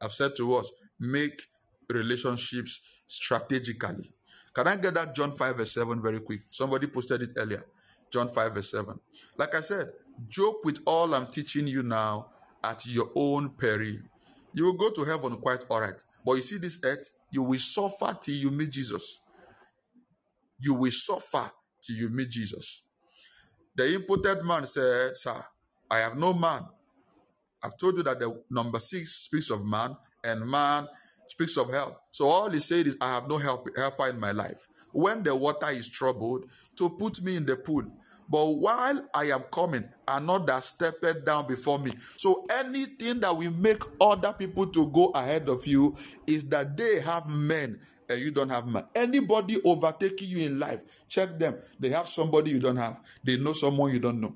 B: I've said to us, make relationships strategically. Can I get that John 5 verse 7 very quick? Somebody posted it earlier. John 5 verse 7. Like I said, joke with all I'm teaching you now at your own peril. You will go to heaven quite all right. But you see this earth, you will suffer till you meet Jesus. You will suffer till you meet Jesus. The impotent man said, Sir, I have no man. I've told you that the number six speaks of man, and man speaks of help. So all he said is, I have no help, helper in my life. When the water is troubled, to put me in the pool. But while I am coming, another stepped down before me. So anything that will make other people to go ahead of you is that they have men and you don't have man. Anybody overtaking you in life, check them. They have somebody you don't have. They know someone you don't know.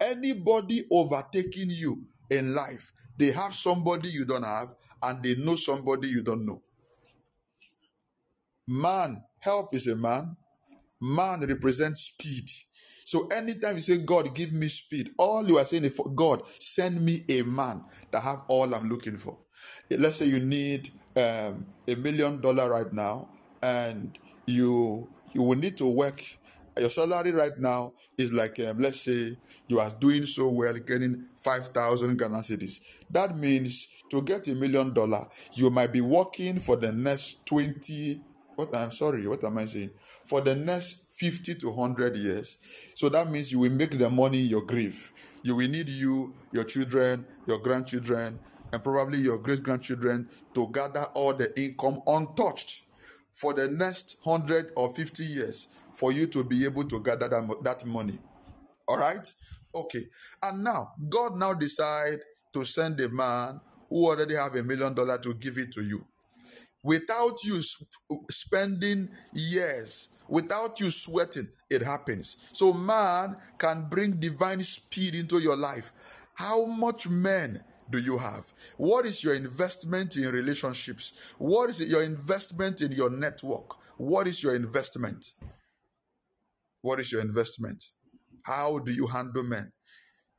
B: Anybody overtaking you in life, they have somebody you don't have, and they know somebody you don't know. Man, help is a man. Man represents speed. So anytime you say, God, give me speed, all you are saying is, God, send me a man that have all I'm looking for. Let's say you need um, a million dollar right now, and you you will need to work. Your salary right now is like um, let's say you are doing so well, getting five thousand Ghana cedis. That means to get a million dollar, you might be working for the next twenty. What I'm sorry, what am I saying? For the next fifty to hundred years. So that means you will make the money your grave. You will need you, your children, your grandchildren, and probably your great grandchildren to gather all the income untouched for the next 100 or 50 years for you to be able to gather that, that money. All right? Okay. And now, God now decide to send a man who already have a million dollar to give it to you. Without you spending years, without you sweating, it happens. So man can bring divine speed into your life. How much men do you have? What is your investment in relationships? What is your investment in your network? What is your investment? What is your investment? How do you handle men?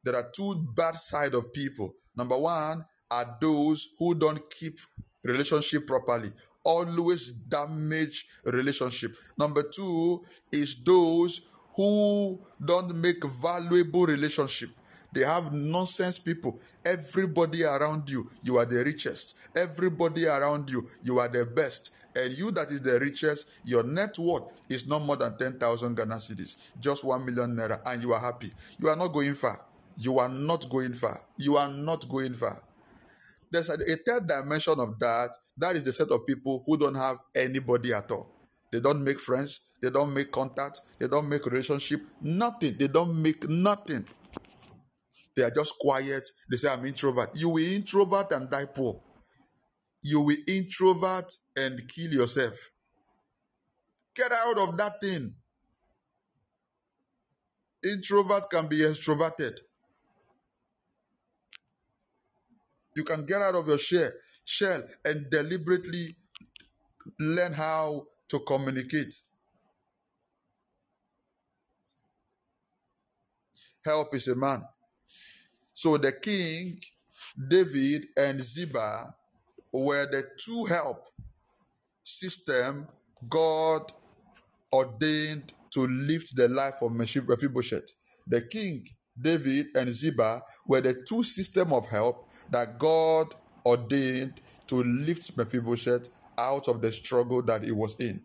B: There are two bad side of people. Number one are those who don't keep relationship properly, always damage relationship. Number two is those who don't make valuable relationship. They have nonsense people. Everybody around you, you are the richest. Everybody around you, you are the best. And you that is the richest, your net worth is not more than 10,000 Ghana cedis, just 1 million naira, and you are happy. You are not going far. You are not going far. You are not going far. There's a, a third dimension of that. That is the set of people who don't have anybody at all. They don't make friends. They don't make contact. They don't make relationship. Nothing. They don't make nothing. They are just quiet. They say, I'm introvert. You will introvert and die poor. You will introvert and kill yourself. Get out of that thing. Introvert can be extroverted. You can get out of your shell, shell and deliberately learn how to communicate. Help is a man. So the king, David, and Ziba were the two help system God ordained to lift the life of Mephibosheth. The king, David, and Ziba were the two system of help that God ordained to lift Mephibosheth out of the struggle that he was in.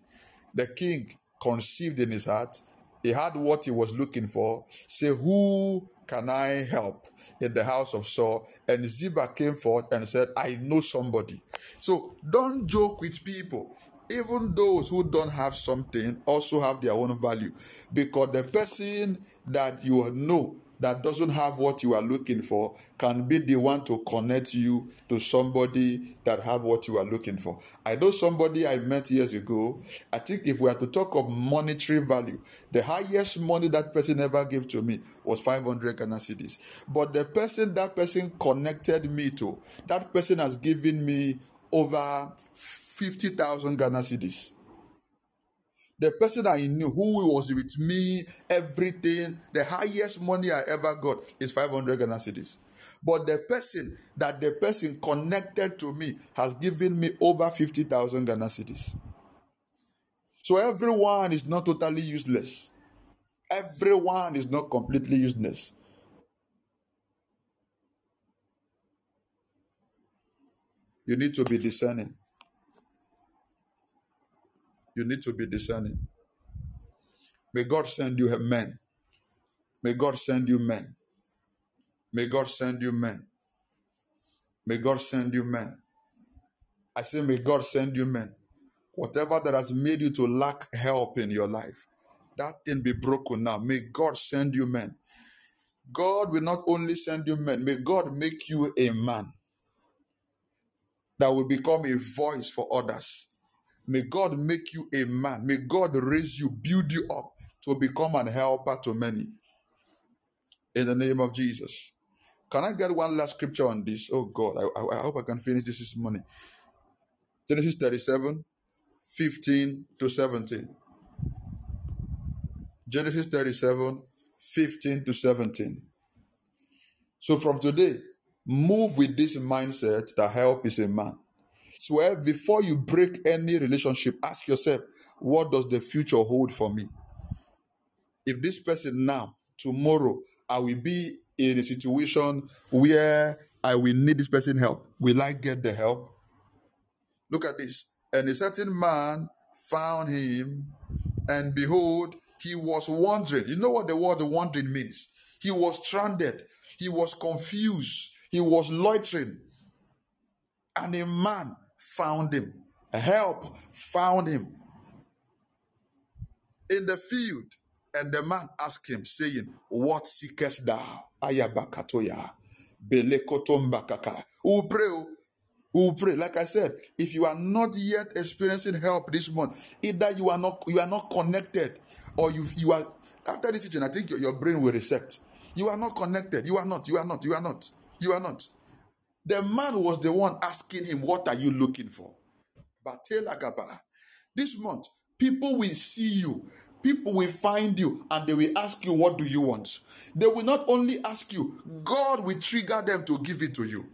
B: The king conceived in his heart, he had what he was looking for. Say, who can I help in the house of Saul? And Ziba came forth and said, I know somebody. So don't joke with people. Even those who don't have something also have their own value because the person that you know that doesn't have what you are looking for can be the one to connect you to somebody that have what you are looking for. I know somebody I met years ago. I think if we are to talk of monetary value, the highest money that person ever gave to me was 500 Ghana cedis. But the person that person connected me to, that person has given me over 50,000 Ghana cedis. The person I knew who was with me, everything, the highest money I ever got is 500 Ghana cedis. But the person that the person connected to me has given me over 50,000 Ghana cedis. So everyone is not totally useless. Everyone is not completely useless. You need to be discerning. You need to be discerning. May God send you men. May God send you men. May God send you men. May God send you men. I say, may God send you men. Whatever that has made you to lack help in your life, that thing be broken now. May God send you men. God will not only send you men, may God make you a man that will become a voice for others. May God make you a man. May God raise you, build you up to become an helper to many. In the name of Jesus. Can I get one last scripture on this? Oh God, I, I, I hope I can finish this this morning. Genesis 37, 15 to 17. Genesis 37, 15 to 17. So from today, move with this mindset that help is a man. So before you break any relationship, ask yourself, what does the future hold for me? If this person now, tomorrow, I will be in a situation where I will need this person help. Will I get the help? Look at this. And a certain man found him, and behold, he was wandering. You know what the word wandering means? He was stranded, he was confused, he was loitering. And a man found him. Help found him in the field. And the man asked him, saying, What seekest thou? Ayabakatoya. Belekotombakaka. Who pray? oh. Who pray? Like I said, if you are not yet experiencing help this month, either you are not you are not connected, or you you are after this teaching, I think your, your brain will reset. You are not connected. You are not. You are not. You are not. You are not. The man was the one asking him, What are you looking for? Batela Gaba. This month, people will see you, people will find you, and they will ask you, What do you want? They will not only ask you, God will trigger them to give it to you.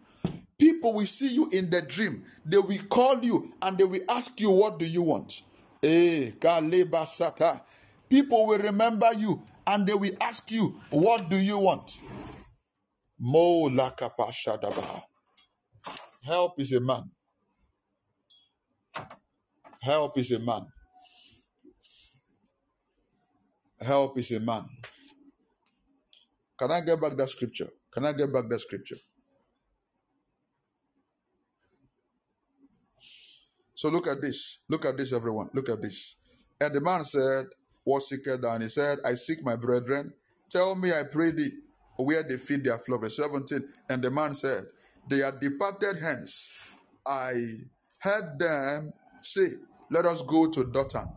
B: People will see you in the dream, they will call you and they will ask you, What do you want? Eh. People will remember you and they will ask you, What do you want? Mo lakapashadaba. Help is a man. Help is a man. Help is a man. Can I get back that scripture? Can I get back that scripture? So look at this. Look at this, everyone. Look at this. And the man said, What seeketh thou? And he said, I seek my brethren. Tell me, I pray thee, where they feed their flock. Verse 17. And the man said, They are departed hence. I heard them say, Let us go to Dothan.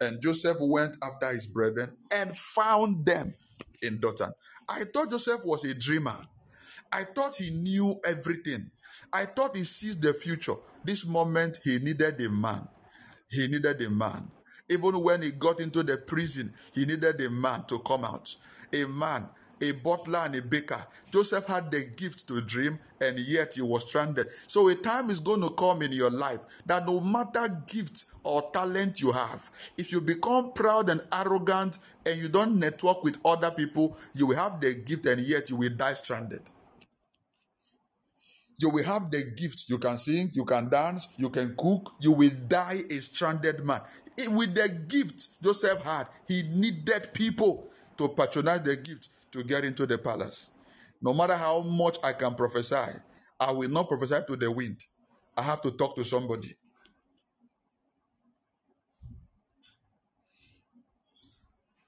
B: And Joseph went after his brethren and found them in Dothan. I thought Joseph was a dreamer. I thought he knew everything. I thought he sees the future. This moment, he needed a man. He needed a man. Even when he got into the prison, he needed a man to come out. A man, a butler, and a baker. Joseph had the gift to dream, and yet he was stranded. So, a time is going to come in your life that no matter gift or talent you have, if you become proud and arrogant and you don't network with other people, you will have the gift, and yet you will die stranded you will have the gift. You can sing, you can dance, you can cook, you will die a stranded man. With the gift Joseph had, he needed people to patronize the gift to get into the palace. No matter how much I can prophesy, I will not prophesy to the wind. I have to talk to somebody.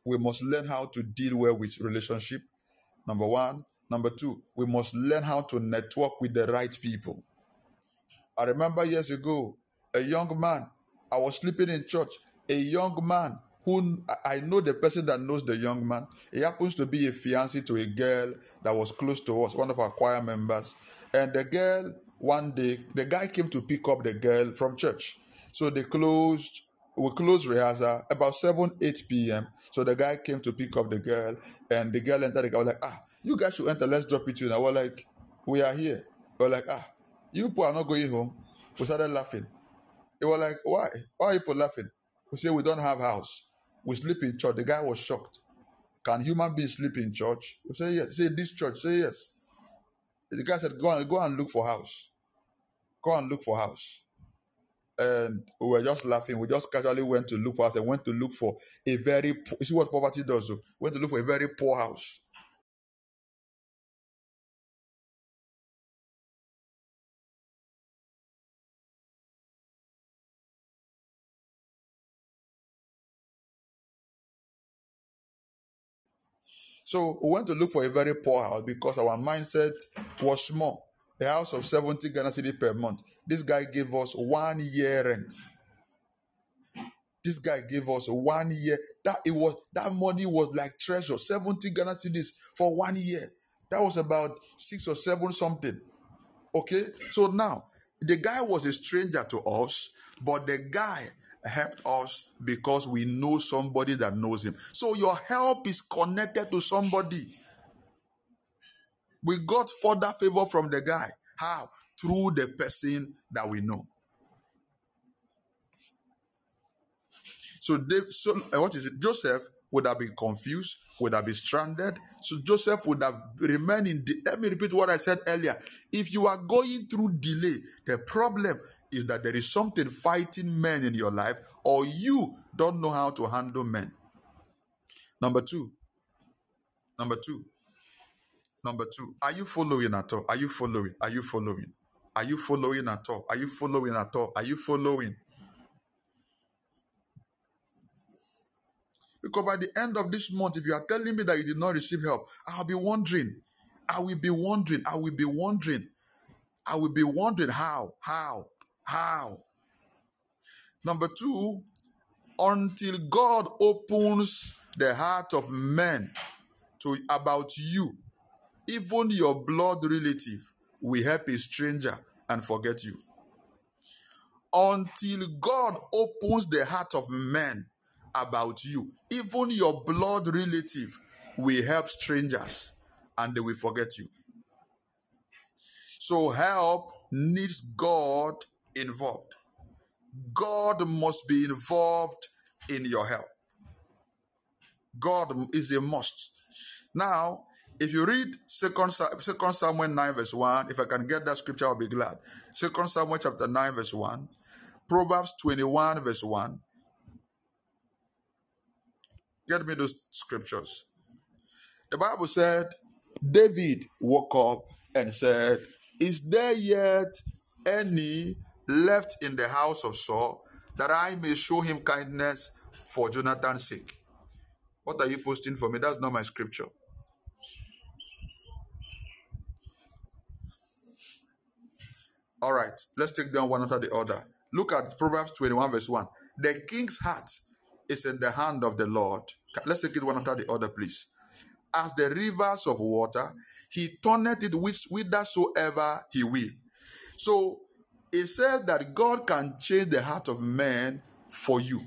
B: We must learn how to deal well with relationship. Number one. Number two, we must learn how to network with the right people. I remember years ago, a young man, I was sleeping in church, a young man who I- I know the person that knows the young man. He happens to be a fiancé to a girl that was close to us, one of our choir members. And the girl, one day, the guy came to pick up the girl from church. So they closed we closed rehearsal about 7, 8 p.m. So the guy came to pick up the girl, and the girl entered the car. was like, ah, you guys should enter. Let's drop it to. And I was like, we are here. We are like, ah, you people are not going home. We started laughing. They were like, why? Why are you people laughing? We say we don't have house. We sleep in church. The guy was shocked. Can human beings sleep in church? We say yes. Say this church. Say yes. The guy said, go and go and look for house. Go and look for house and we were just laughing. We just casually went to look for us and went to look for a very you see what poverty does. So went to look for a very poor house. So we went to look for a very poor house because our mindset was small a house of 70 Ghana cedi per month. This guy gave us one year rent. This guy gave us one year. That it was that money was like treasure. 70 Ghana cedis for one year. That was about six or seven something. Okay, so now the guy was a stranger to us, but the guy helped us because we know somebody that knows him. So your help is connected to somebody. We got further favor from the guy. How? Through the person that we know. So, Dave, so uh, what is it? Joseph would have been confused, would have been stranded. So Joseph would have remained in. De- Let me repeat what I said earlier. If you are going through delay, the problem is that there is something fighting men in your life, or you don't know how to handle men. Number two. Number two. Number two, are you following at all? Are you following? Are you following? Are you following at all? Are you following at all? Are you following? Because by the end of this month, if you are telling me that you did not receive help, I'll be wondering. I will be wondering. I will be wondering. I will be wondering how, how, how. Number two, until God opens the heart of men to about you, even your blood relative will help a stranger and forget you. Until God opens the heart of men about you, even your blood relative will help strangers and they will forget you. So, help needs God involved. God must be involved in your help. God is a must. Now, if you read Second, Samuel 9, verse 1, if I can get that scripture, I'll be glad. Second Samuel chapter 9, verse 1, Proverbs 21, verse 1. Get me those scriptures. The Bible said, David woke up and said, Is there yet any left in the house of Saul that I may show him kindness for Jonathan's sake? What are you posting for me? That's not my scripture. All right, let's take them one after the other. Look at Proverbs 21, verse 1. The king's heart is in the hand of the Lord. Let's take it one after the other, please. As the rivers of water, he turneth it with whithersoever he will. So it says that God can change the heart of man for you.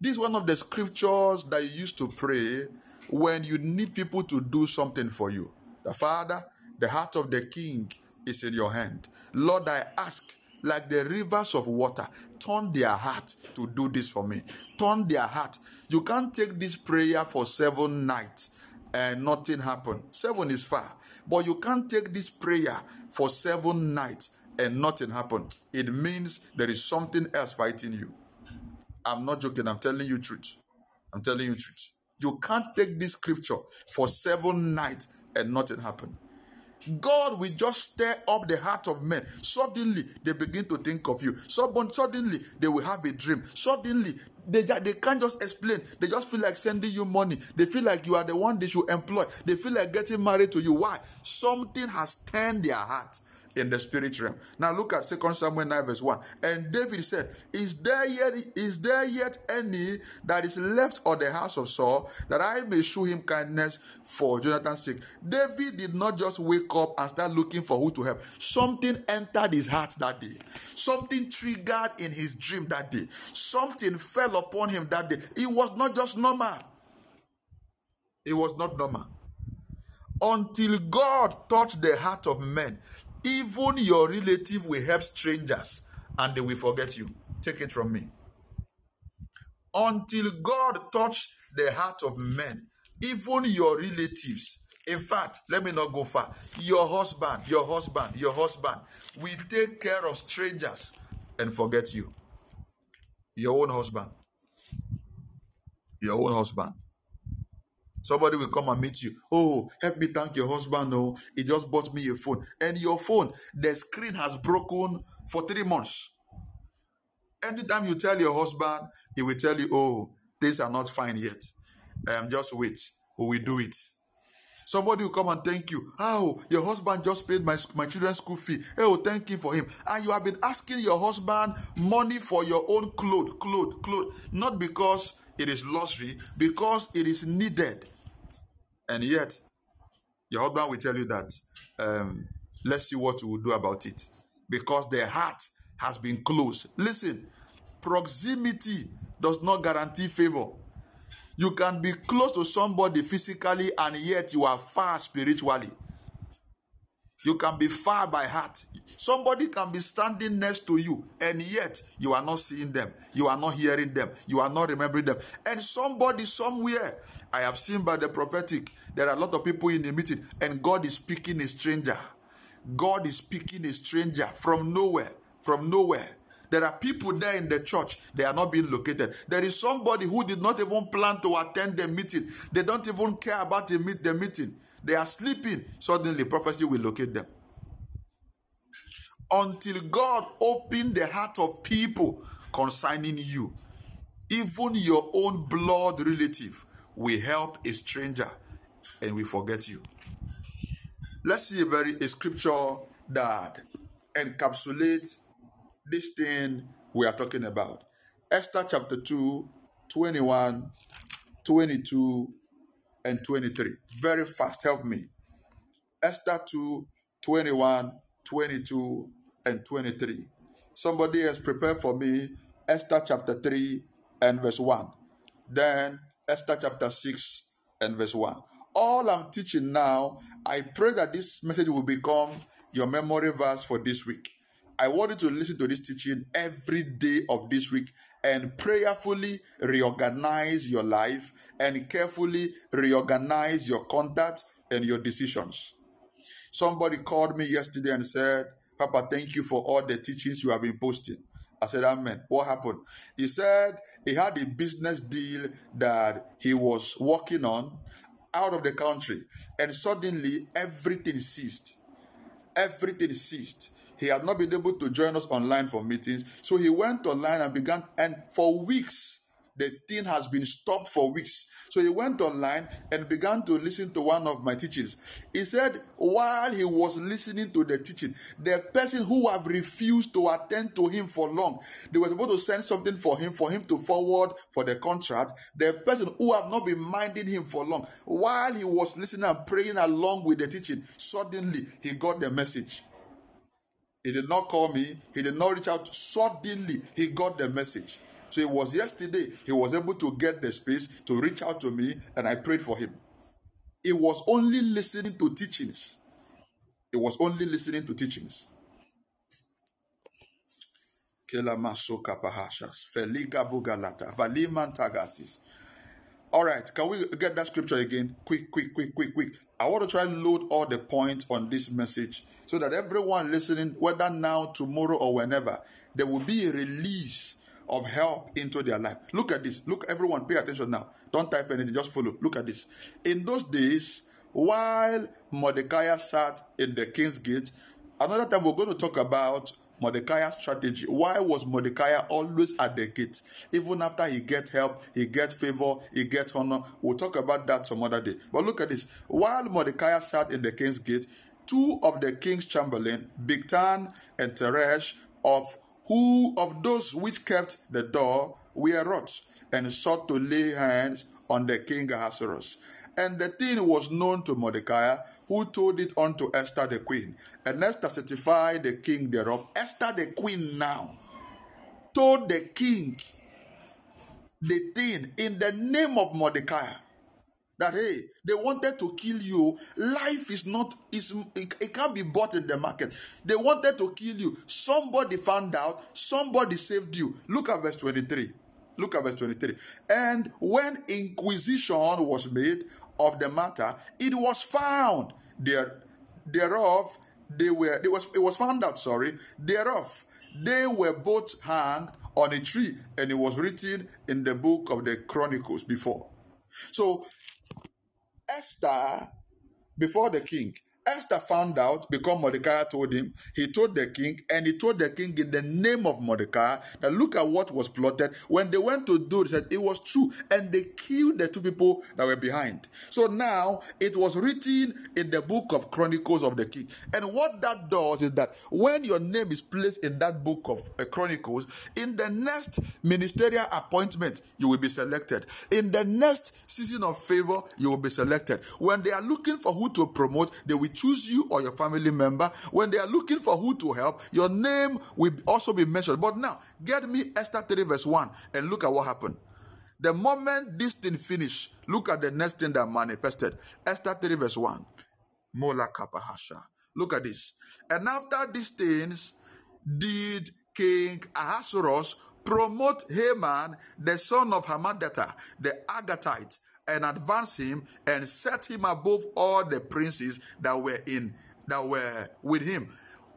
B: This is one of the scriptures that you used to pray when you need people to do something for you. The Father, the heart of the king is in your hand. Lord, I ask, like the rivers of water, turn their heart to do this for me. Turn their heart. You can't take this prayer for seven nights and nothing happen. Seven is far, but you can't take this prayer for seven nights and nothing happened, It means there is something else fighting you. I'm not joking. I'm telling you truth. I'm telling you truth. You can't take this scripture for seven nights and nothing happen. God will just stir up the heart of men. Suddenly, they begin to think of you. Suddenly, they will have a dream. Suddenly, they, they can't just explain. They just feel like sending you money. They feel like you are the one they should employ. They feel like getting married to you. Why? Something has turned their heart. In the spirit realm. Now look at 2 Samuel 9, verse 1. And David said, Is there yet is there yet any that is left of the house of Saul that I may show him kindness for Jonathan's sake? David did not just wake up and start looking for who to help. Something entered his heart that day. Something triggered in his dream that day. Something fell upon him that day. It was not just normal. It was not normal. Until God touched the heart of men, even your relative will help strangers and they will forget you. Take it from me. Until God touched the heart of men, even your relatives, in fact, let me not go far. Your husband, your husband, your husband will take care of strangers and forget you. Your own husband. Your own husband. Somebody will come and meet you. Oh, help me thank your husband. Oh, he just bought me a phone. And your phone, the screen has broken for three months. Anytime you tell your husband, he will tell you, Oh, things are not fine yet. Um, just wait. We will do it. Somebody will come and thank you. Oh, your husband just paid my, my children's school fee. Oh, thank you for him. And you have been asking your husband money for your own clothes, clothes, clothes. Not because it is luxury because it is needed. And yet, your husband will tell you that, um, let's see what we will do about it. Because their heart has been closed. Listen, proximity does not guarantee favor. You can be close to somebody physically and yet you are far spiritually. You can be far by heart. Somebody can be standing next to you and yet you are not seeing them. You are not hearing them. You are not remembering them. And somebody somewhere, I have seen by the prophetic, there are a lot of people in the meeting and God is speaking a stranger. God is speaking a stranger from nowhere. From nowhere. There are people there in the church, they are not being located. There is somebody who did not even plan to attend the meeting. They don't even care about the, meet, the meeting. They are sleeping. Suddenly, prophecy will locate them. Until God opened the heart of people concerning you, even your own blood relative will help a stranger and we forget you. Let's see a very a scripture that encapsulates this thing we are talking about. Esther chapter 2, 21, 22, and 23. Very fast, help me. Esther 2, 21, 22, and 23. Somebody has prepared for me Esther chapter 3 and verse 1. Then Esther chapter 6 and verse 1. All I'm teaching now, I pray that this message will become your memory verse for this week. I want you to listen to this teaching every day of this week and prayerfully reorganize your life and carefully reorganize your conduct and your decisions. Somebody called me yesterday and said, Papa, thank you for all the teachings you have been posting. I said, Amen. What happened? He said he had a business deal that he was working on out of the country, and suddenly everything ceased. Everything ceased. He had not been able to join us online for meetings. So he went online and began, and for weeks, the thing has been stopped for weeks. So he went online and began to listen to one of my teachings. He said, while he was listening to the teaching, the person who have refused to attend to him for long, they were supposed to send something for him, for him to forward for the contract. The person who have not been minding him for long, while he was listening and praying along with the teaching, suddenly he got the message. He did not call me. He did not reach out. Suddenly, he got the message. So it was yesterday he was able to get the space to reach out to me and I prayed for him. He was only listening to teachings. He was only listening to teachings. All right, can we get that scripture again? Quick, quick, quick, quick, quick. I want to try and load all the points on this message so that everyone listening, whether now, tomorrow, or whenever, there will be a release of help into their life. Look at this. Look, everyone, pay attention now. Don't type anything, just follow. Look at this. In those days, while Mordecai sat in the king's gate, another time we're going to talk about Mordecai's strategy. Why was Mordecai always at the gate? Even after he get help, he get favor, he get honor. We'll talk about that some other day. But look at this. While Mordecai sat in the king's gate, two of the king's chamberlain, Bigthan and Teresh, of who of those which kept the door were wrought, and sought to lay hands on the king Ahasuerus. And the thing was known to Mordecai, who told it unto Esther the queen. And Esther certified the king thereof. Esther the queen now told the king the thing in the name of Mordecai that hey they wanted to kill you. Life is not is it, it, can't be bought in the market. They wanted to kill you. Somebody found out. Somebody saved you. Look at verse 23 look at verse 23 and when inquisition was made of the matter it was found there thereof they were it was it was found out sorry thereof they were both hanged on a tree and it was written in the book of the chronicles before. So Esther before the king. Esther found out because Mordecai told him. He told the king, and he told the king in the name of Mordecai that look at what was plotted. When they went to do it, said it was true, and they killed the two people that were behind. So now it was written in the book of Chronicles of the king. And what that does is that when your name is placed in that book of uh, Chronicles, in the next ministerial appointment, you will be selected. In the next season of favor, you will be selected. When they are looking for who to promote, they will choose you or your family member. When they are looking for who to help, your name will also be mentioned. But now, get me Esther 3 verse 1 and look at what happened. The moment this thing finished, look at the next thing that manifested. Esther 3 verse 1. Mola kapahasha. Look at this. And after these things, did King Ahasuerus promote Haman, the son of Hammedatha, the Agagite, and advance him and set him above all the princes that were in that were with him.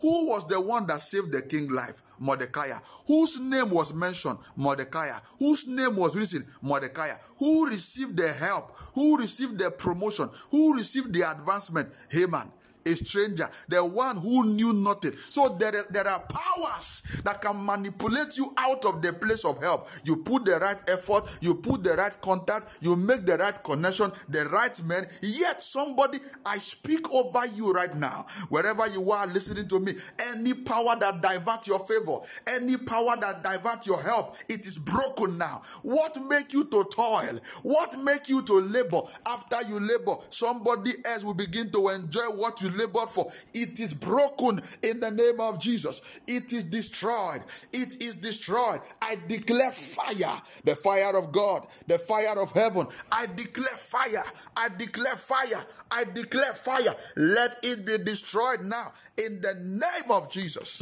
B: Who was the one that saved the king life? Mordecai. Whose name was mentioned? Mordecai. Whose name was written? Mordecai. Who received the help? Who received the promotion? Who received the advancement? Haman a stranger, the one who knew nothing. So there, there are powers that can manipulate you out of the place of help. You put the right effort, you put the right contact, you make the right connection, the right man. Yet somebody, I speak over you right now, wherever you are listening to me, any power that divert your favor, any power that divert your help, it is broken now. What make you to toil? What make you to labor? After you labor, somebody else will begin to enjoy what you labored for. It is broken in the name of Jesus. It is destroyed. It is destroyed. I declare fire, the fire of God, the fire of heaven. I declare fire. I declare fire. I declare fire. Let it be destroyed now in the name of Jesus.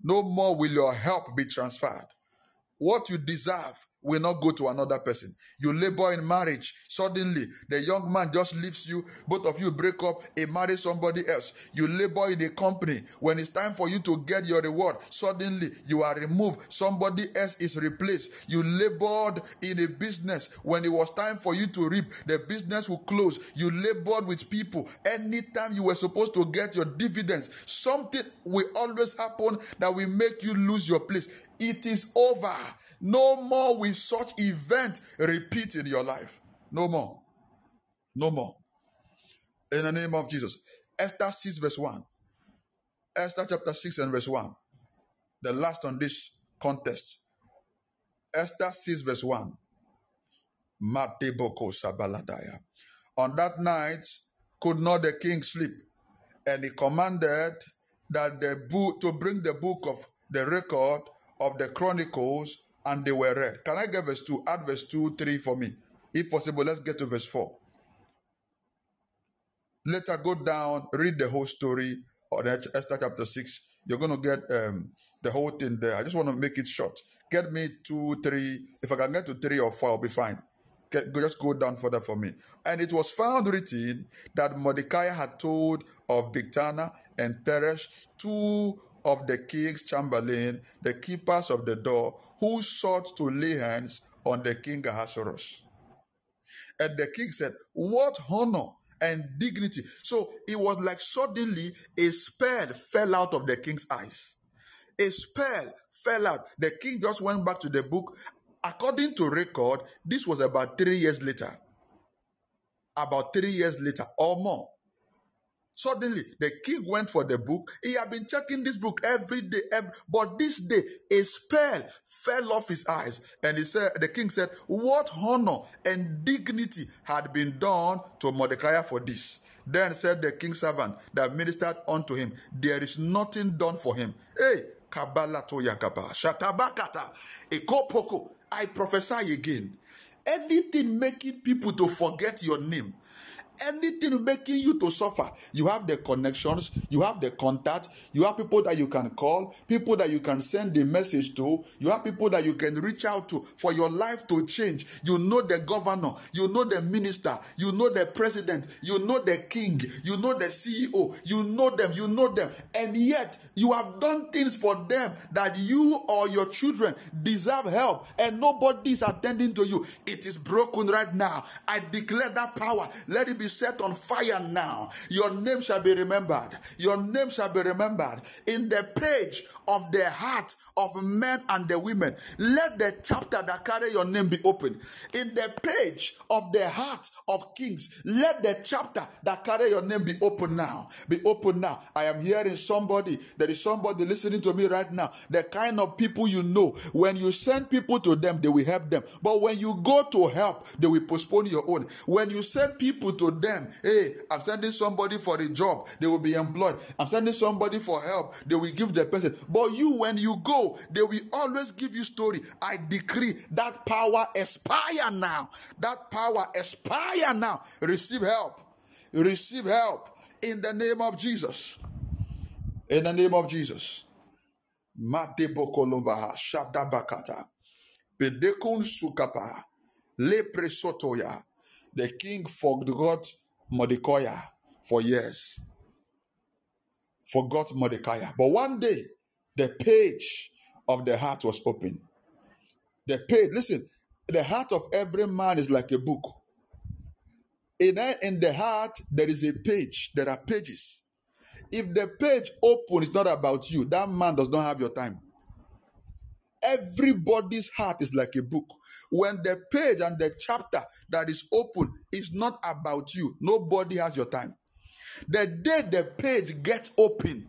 B: No more will your help be transferred. What you deserve will not go to another person. You labor in marriage. Suddenly, the young man just leaves you. Both of you break up and marry somebody else. You labor in a company. When it's time for you to get your reward, suddenly you are removed. Somebody else is replaced. You labored in a business. When it was time for you to reap, the business will close. You labored with people. Anytime you were supposed to get your dividends, something will always happen that will make you lose your place. It is over. No more will such event repeat in your life. No more. No more. In the name of Jesus. Esther 6, verse 1. Esther chapter 6 and verse 1. The last on this contest. Esther 6, verse 1. Mateboko Sabaladaya. On that night could not the king sleep, and he commanded that the book to bring the book of the record of the chronicles and they were read. Can I get verse 2? Add verse 2, 3 for me. If possible, let's get to verse 4. Later, go down, read the whole story on Esther chapter 6. You're going to get um, the whole thing there. I just want to make it short. Get me 2, 3. If I can get to 3 or 4, I'll be fine. Get, just go down further for me. And it was found written that Mordecai had told of Bigthana and Teresh, two of the king's chamberlain, the keepers of the door, who sought to lay hands on the king Ahasuerus. And the king said, What honor and dignity. So it was like suddenly a spell fell out of the king's eyes. A spell fell out. The king just went back to the book. According to record, this was about three years later. about three years later or more. Suddenly, the king went for the book. He had been checking this book every day, every, but this day a spell fell off his eyes, and he said, "The king said, What honor and dignity had been done to Mordecai for this?" Then said the king's servant that ministered unto him, There is nothing done for him. Hey, Kabbalah to Yakaba, Shatabakata, Ekopoko. I prophesy again. Anything making people to forget your name, anything making you to suffer you have the connections you have the contact you have people that you can call people that you can send the message to you have people that you can reach out to for your life to change. You know the governor you know the minister you know the president you know the king you know the ceo you know them you know them. And yet you have done things for them that you or your children deserve help and nobody is attending to you. It is broken right now. I declare that power. Let it be set on fire now. Your name shall be remembered. Your name shall be remembered in the page of the heart of men and the women. Let the chapter that carry your name be open. In the page of the heart of kings, let the chapter that carry your name be open now. Be open now. I am hearing somebody. There is somebody listening to me right now. The kind of people you know. When you send people to them, they will help them. But when you go to help, they will postpone your own. When you send people to them, hey, I'm sending somebody for a job, they will be employed. I'm sending somebody for help, they will give the person. But you, when you go, they will always give you story. I decree that power expire now. That power expire now. Receive help. Receive help in the name of Jesus. In the name of Jesus. Shadabakata. Sukapa. The king forgot Mordecai for years. Forgot Mordecai. But one day, the page of the heart was open. The page, listen, the heart of every man is like a book. In, in the heart, there is a page, there are pages. If the page open is not about you, that man does not have your time. Everybody's heart is like a book. When the page and the chapter that is open is not about you, nobody has your time. The day the page gets open,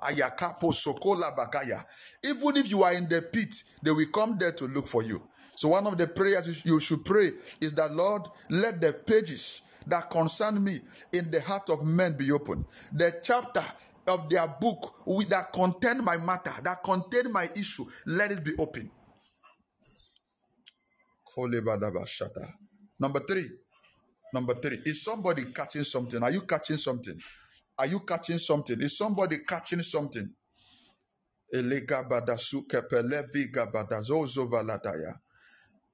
B: Ayakapo Sokola Bakaya. Even if you are in the pit, they will come there to look for you. So, one of the prayers you should pray is that, Lord, let the pages that concern me in the heart of men be open. The chapter of their book that contain my matter, that contain my issue, let it be open. Number three. Number three. Is somebody catching something? Are you catching something? Are you catching something? Is somebody catching something?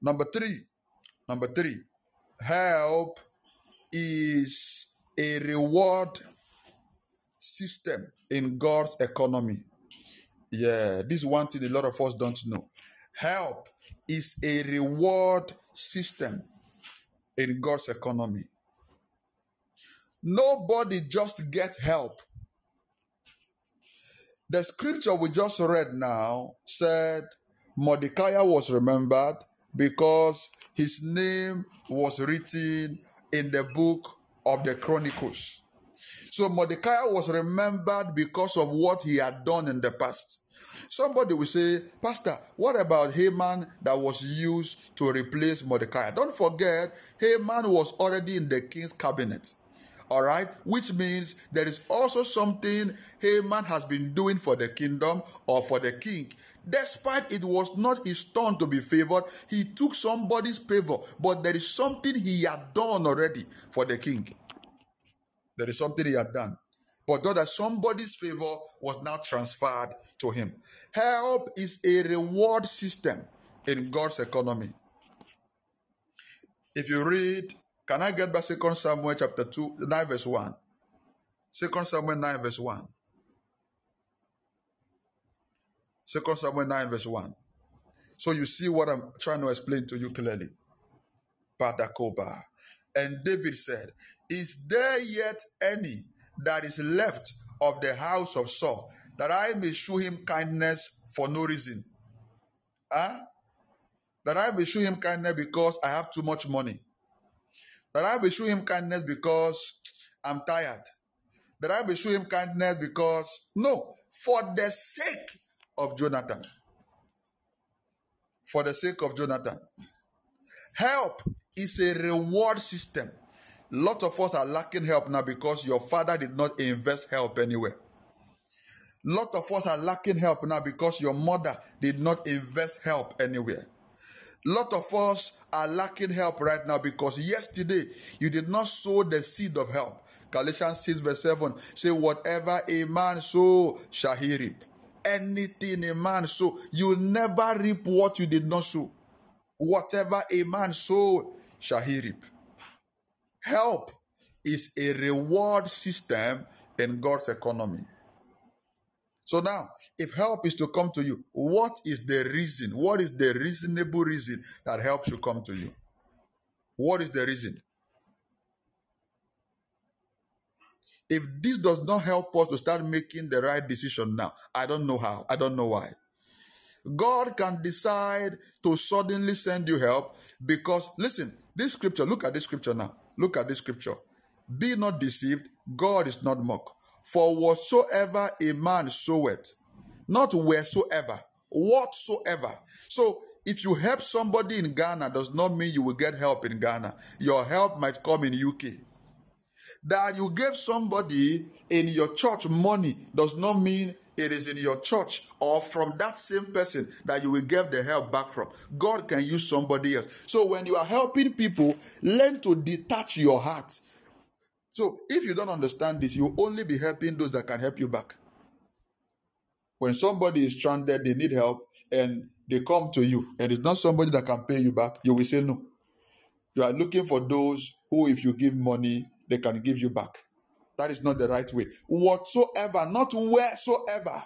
B: Number three. Number three. Help is a reward system in God's economy. Yeah, this is one thing a lot of us don't know. Help is a reward system in God's economy. Nobody just get help. The scripture we just read now said Mordecai was remembered because his name was written in the book of the Chronicles. So Mordecai was remembered because of what he had done in the past. Somebody will say, Pastor, what about Haman that was used to replace Mordecai? Don't forget, Haman was already in the king's cabinet. All right, which means there is also something Haman has been doing for the kingdom or for the king. Despite it was not his turn to be favored, he took somebody's favor, but there is something he had done already for the king. There is something he had done. But though that somebody's favor was now transferred to him. Help is a reward system in God's economy. If you read, can I get back Second Samuel chapter 2, 9 verse 1? 2 Samuel 9 verse 1. 2 Samuel 9 verse 1. So you see what I'm trying to explain to you clearly. Padakoba. And David said, Is there yet any that is left of the house of Saul, that I may show him kindness for no reason? Huh? That I may show him kindness because I have too much money. That I will show him kindness because I'm tired. That I will show him kindness because, no, for the sake of Jonathan. For the sake of Jonathan. Help is a reward system. Lot of us are lacking help now because your father did not invest help anywhere. Lot of us are lacking help now because your mother did not invest help anywhere. Lot of us are lacking help right now because yesterday you did not sow the seed of help. Galatians 6 verse 7 say, Whatever a man sow shall he reap. Anything a man sow, you never reap what you did not sow. Whatever a man sow shall he reap. Help is a reward system in God's economy. So now, if help is to come to you, what is the reason? What is the reasonable reason that help should come to you? What is the reason? If this does not help us to start making the right decision now, I don't know how, I don't know why. God can decide to suddenly send you help because, listen, this scripture, look at this scripture now. Look at this scripture. Be not deceived, God is not mocked. For whatsoever a man soweth, not wheresoever, whatsoever. So if you help somebody in Ghana, does not mean you will get help in Ghana. Your help might come in UK. That you gave somebody in your church money does not mean it is in your church or from that same person that you will get the help back from. God can use somebody else. So when you are helping people, learn to detach your heart. So if you don't understand this, you will only be helping those that can help you back. When somebody is stranded, they need help, and they come to you, and it's not somebody that can pay you back, you will say no. You are looking for those who, if you give money, they can give you back. That is not the right way. Whatsoever, not wheresoever.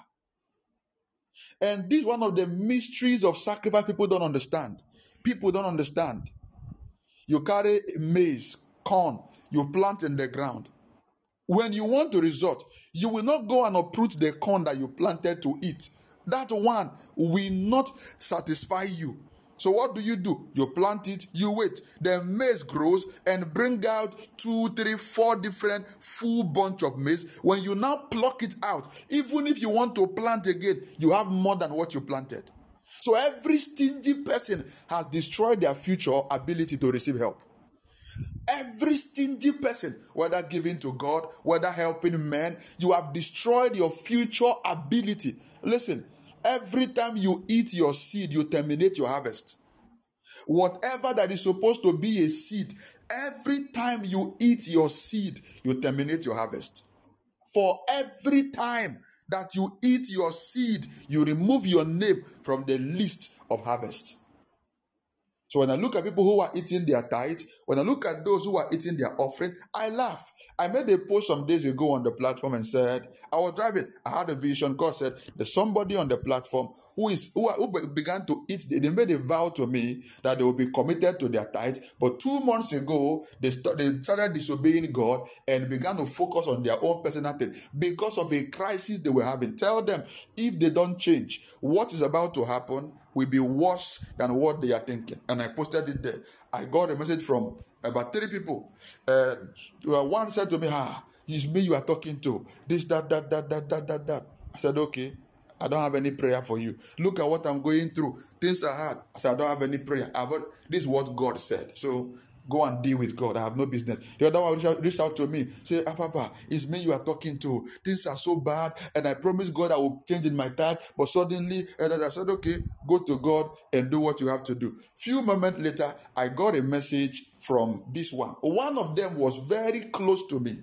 B: And this is one of the mysteries of sacrifice people don't understand. People don't understand. You carry maize, corn, you plant in the ground. When you want to resort, you will not go and uproot the corn that you planted to eat. That one will not satisfy you. So what do you do? You plant it, you wait. The maize grows and bring out two, three, four different full bunch of maize. When you now pluck it out, even if you want to plant again, you have more than what you planted. So every stingy person has destroyed their future ability to receive help. Every stingy person, whether giving to God, whether helping men, you have destroyed your future ability. Listen, every time you eat your seed, you terminate your harvest. Whatever that is supposed to be a seed, every time you eat your seed, you terminate your harvest. For every time that you eat your seed, you remove your name from the list of harvest. So when I look at people who are eating their tithe, when I look at those who are eating their offering, I laugh. I made a post some days ago on the platform and said, I was driving, I had a vision. God said, There's somebody on the platform who is who, who began to eat. They made a vow to me that they will be committed to their tithe. But two months ago, they, st- they started disobeying God and began to focus on their own personal thing because of a crisis they were having. Tell them if they don't change, what is about to happen will be worse than what they are thinking. And I posted it there. I got a message from about three people. Uh, one said to me, Ah, it's me you are talking to. This, that, that, that, that, that, that, that. I said, Okay. I don't have any prayer for you. Look at what I'm going through. Things are hard. I said, I don't have any prayer. I've, this is what God said. So Go and deal with God. I have no business. The other one reached out, to me, say, ah, Papa, it's me you are talking to. Things are so bad, and I promised God I will change in my tithe. But suddenly, and I said, okay, go to God and do what you have to do. Few moments later, I got a message from this one. One of them was very close to me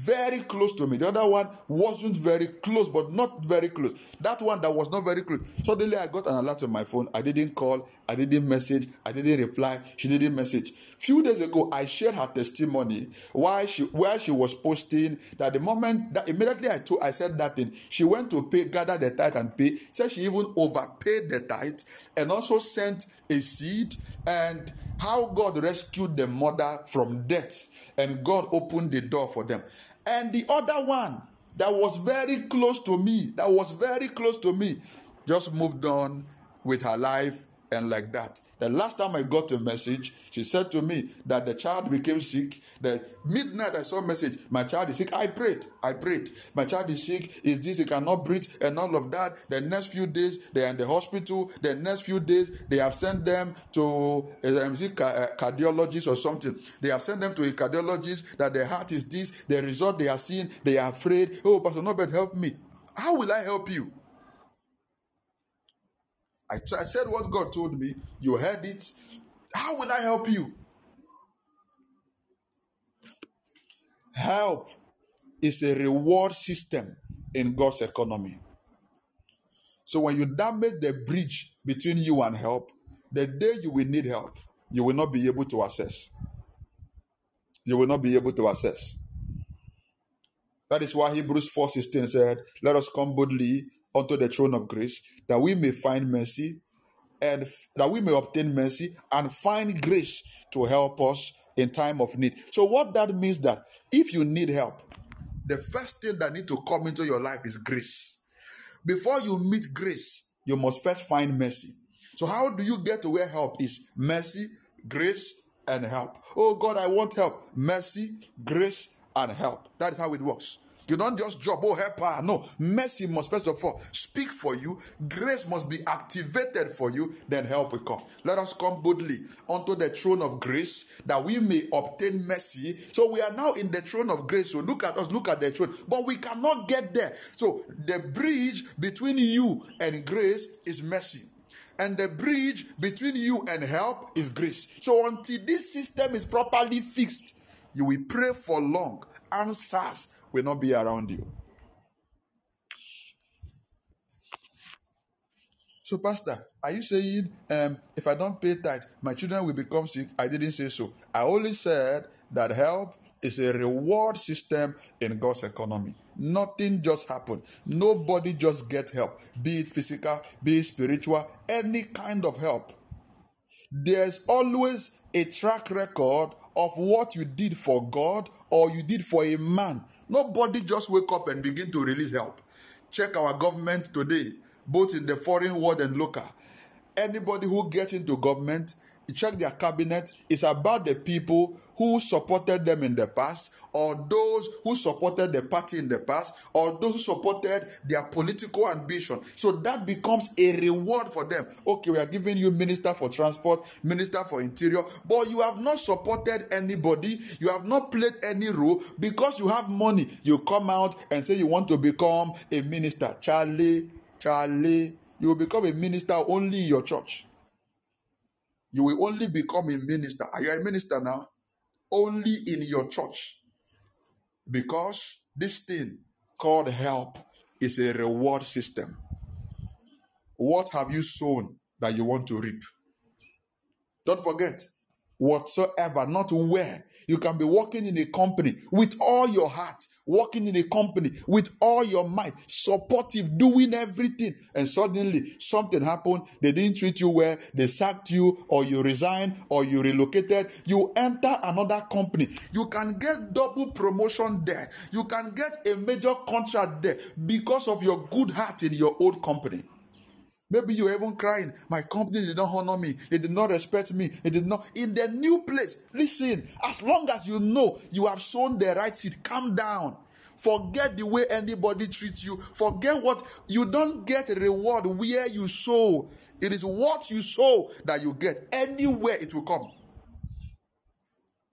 B: very close to me. The other one wasn't very close, but not very close. That one that was not very close. Suddenly, I got an alert on my phone. I didn't call, I didn't message, I didn't reply. She didn't message. Few days ago, I shared her testimony why she where she was posting that the moment that immediately I told I said that thing, she went to pay, gather the tithe and pay. Said she even overpaid the tithe and also sent a seed and how God rescued the mother from death and God opened the door for them. And the other one that was very close to me, that was very close to me, just moved on with her life and like that. The last time I got a message, she said to me that the child became sick. The midnight I saw a message, my child is sick. I prayed. I prayed. My child is sick. Is this? He cannot breathe and all of that. The next few days they are in the hospital. The next few days they have sent them to a uh, cardiologist or something. They have sent them to a cardiologist that their heart is this. The result they are seeing, they are afraid. Oh, Pastor Norbert, help me. How will I help you? I, t- I said what God told me. You heard it. How will I help you? Help is a reward system in God's economy. So when you damage the bridge between you and help, the day you will need help, you will not be able to access. You will not be able to access. That is why Hebrews 4:16 said, Let us come boldly unto the throne of grace, that we may find mercy and f- that we may obtain mercy and find grace to help us in time of need. So what that means that if you need help, the first thing that need to come into your life is grace. Before you meet grace, you must first find mercy. So how do you get to where help is? Mercy, grace, and help. Oh God, I want help. Mercy, grace, and help. That is how it works. You don't just drop, oh, help her. No, mercy must first of all speak for you. Grace must be activated for you. Then help will come. Let us come boldly unto the throne of grace that we may obtain mercy. So we are now in the throne of grace. So look at us, look at the throne. But we cannot get there. So the bridge between you and grace is mercy and the bridge between you and help is grace. So until this system is properly fixed, you will pray for long. Answers will not be around you. So, Pastor, are you saying um, if I don't pay tithe, my children will become sick? I didn't say so. I only said that help is a reward system in God's economy. Nothing just happened. Nobody just get help, be it physical, be it spiritual, any kind of help. There's always a track record of what you did for God or you did for a man. Nobody just wake up and begin to release help. Check our government today, both in the foreign world and local. Anybody who gets into government check their cabinet is about the people who supported them in the past or those who supported the party in the past or those who supported their political ambition. So that becomes a reward for them. Okay we are giving you minister for transport minister for interior but you have not supported anybody. You have not played any role. Because you have money you come out and say you want to become a minister. Charlie charlie you will become a minister only in your church you will only become a minister. Are you a minister now? Only in your church. Because this thing called help is a reward system. What have you sown that you want to reap? Don't forget, whatsoever, not where. You can be working in a company with all your heart, working in a company with all your might, supportive, doing everything, and suddenly something happened. They didn't treat you well, they sacked you, or you resigned, or you relocated. You enter another company. You can get double promotion there. You can get a major contract there because of your good heart in your old company. Maybe you're even crying. My company did not honor me. They did not respect me. They did not. In the new place, listen, as long as you know you have sown the right seed, calm down. Forget the way anybody treats you. Forget what you don't get reward where you sow. It is what you sow that you get. Anywhere it will come.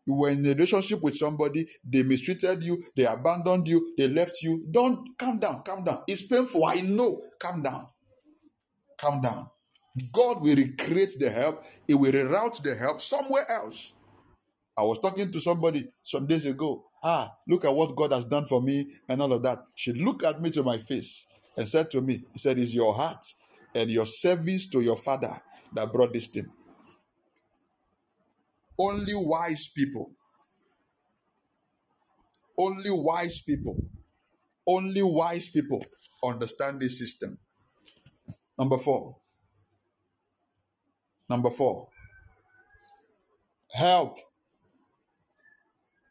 B: You were in a relationship with somebody, they mistreated you, they abandoned you, they left you. Don't calm down, calm down. It's painful. I know. Calm down calm down. God will recreate the help, He will reroute the help somewhere else. I was talking to somebody some days ago. Ah, look at what God has done for me and all of that. She looked at me to my face and said to me, He said, It's your heart and your service to your father that brought this thing. Only wise people, only wise people, only wise people understand this system. Number four. Number four. Help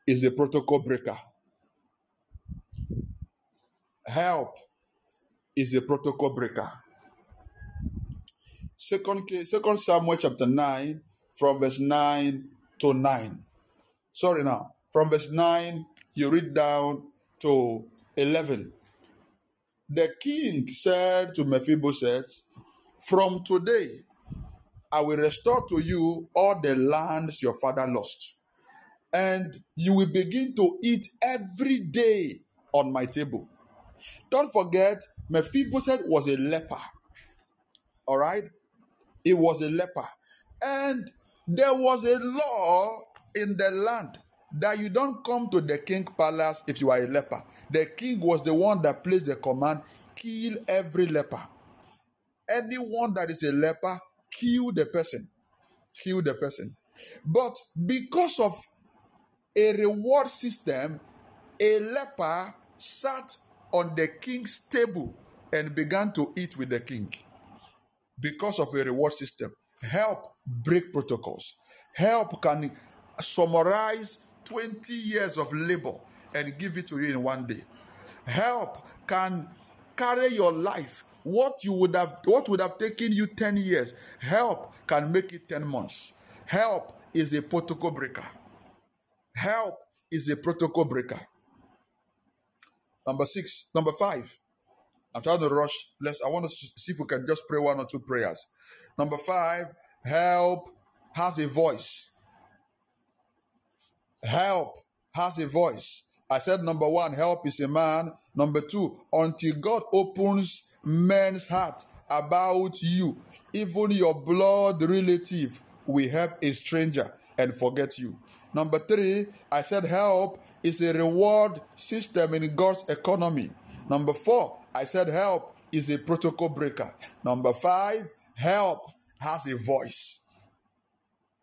B: is a protocol breaker. Help is a protocol breaker. Second, Second Samuel chapter 9, from verse 9 to 9. Sorry now. From verse 9, you read down to 11. The king said to Mephibosheth, From today, I will restore to you all the lands your father lost, and you will begin to eat every day on my table. Don't forget, Mephibosheth was a leper. All right? He was a leper. And there was a law in the land that you don't come to the king palace if you are a leper. The king was the one that placed the command kill every leper. Anyone that is a leper, kill the person. Kill the person. But because of a reward system, a leper sat on the king's table and began to eat with the king because of a reward system. Help break protocols. Help can summarize 20 years of labor and give it to you in one day. Help can carry your life. What you would have what would have taken you 10 years, help can make it 10 months. Help is a protocol breaker. Help is a protocol breaker. Number six, number five. I'm trying to rush. Let's. I want to see if we can just pray one or two prayers. Number five, help has a voice. Help has a voice. I said number one, help is a man. Number two, until God opens men's heart about you, even your blood relative will help a stranger and forget you. Number three, I said help is a reward system in God's economy. Number four, I said help is a protocol breaker. Number five, help has a voice.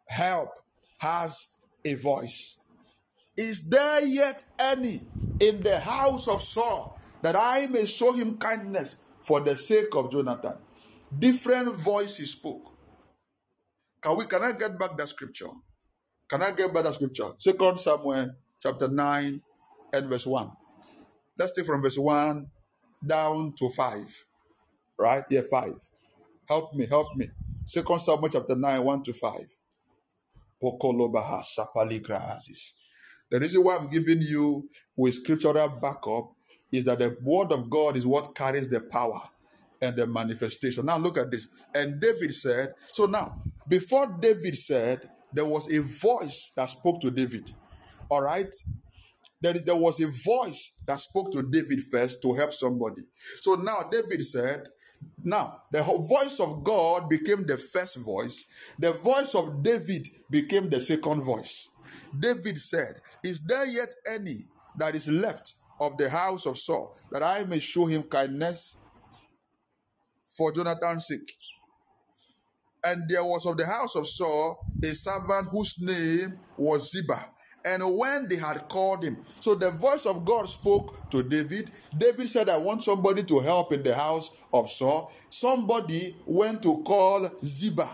B: Help has a voice. Is there yet any in the house of Saul that I may show him kindness for the sake of Jonathan? Different voices spoke. Can we can I get back that scripture? Can I get back that scripture? Second Samuel chapter 9 and verse 1. Let's take from verse 1 down to 5. Right? Yeah, 5. Help me, help me. Second Samuel chapter 9, 1 to 5. The reason why I'm giving you with scriptural backup is that the word of God is what carries the power and the manifestation. Now look at this. And David said, so now, before David said, there was a voice that spoke to David. All right? There, is, there was a voice that spoke to David first to help somebody. So now David said, now the voice of God became the first voice, the voice of David became the second voice. David said, Is there yet any that is left of the house of Saul that I may show him kindness for Jonathan's sake? And there was of the house of Saul a servant whose name was Ziba. And when they had called him, so the voice of God spoke to David. David said, I want somebody to help in the house of Saul. Somebody went to call Ziba.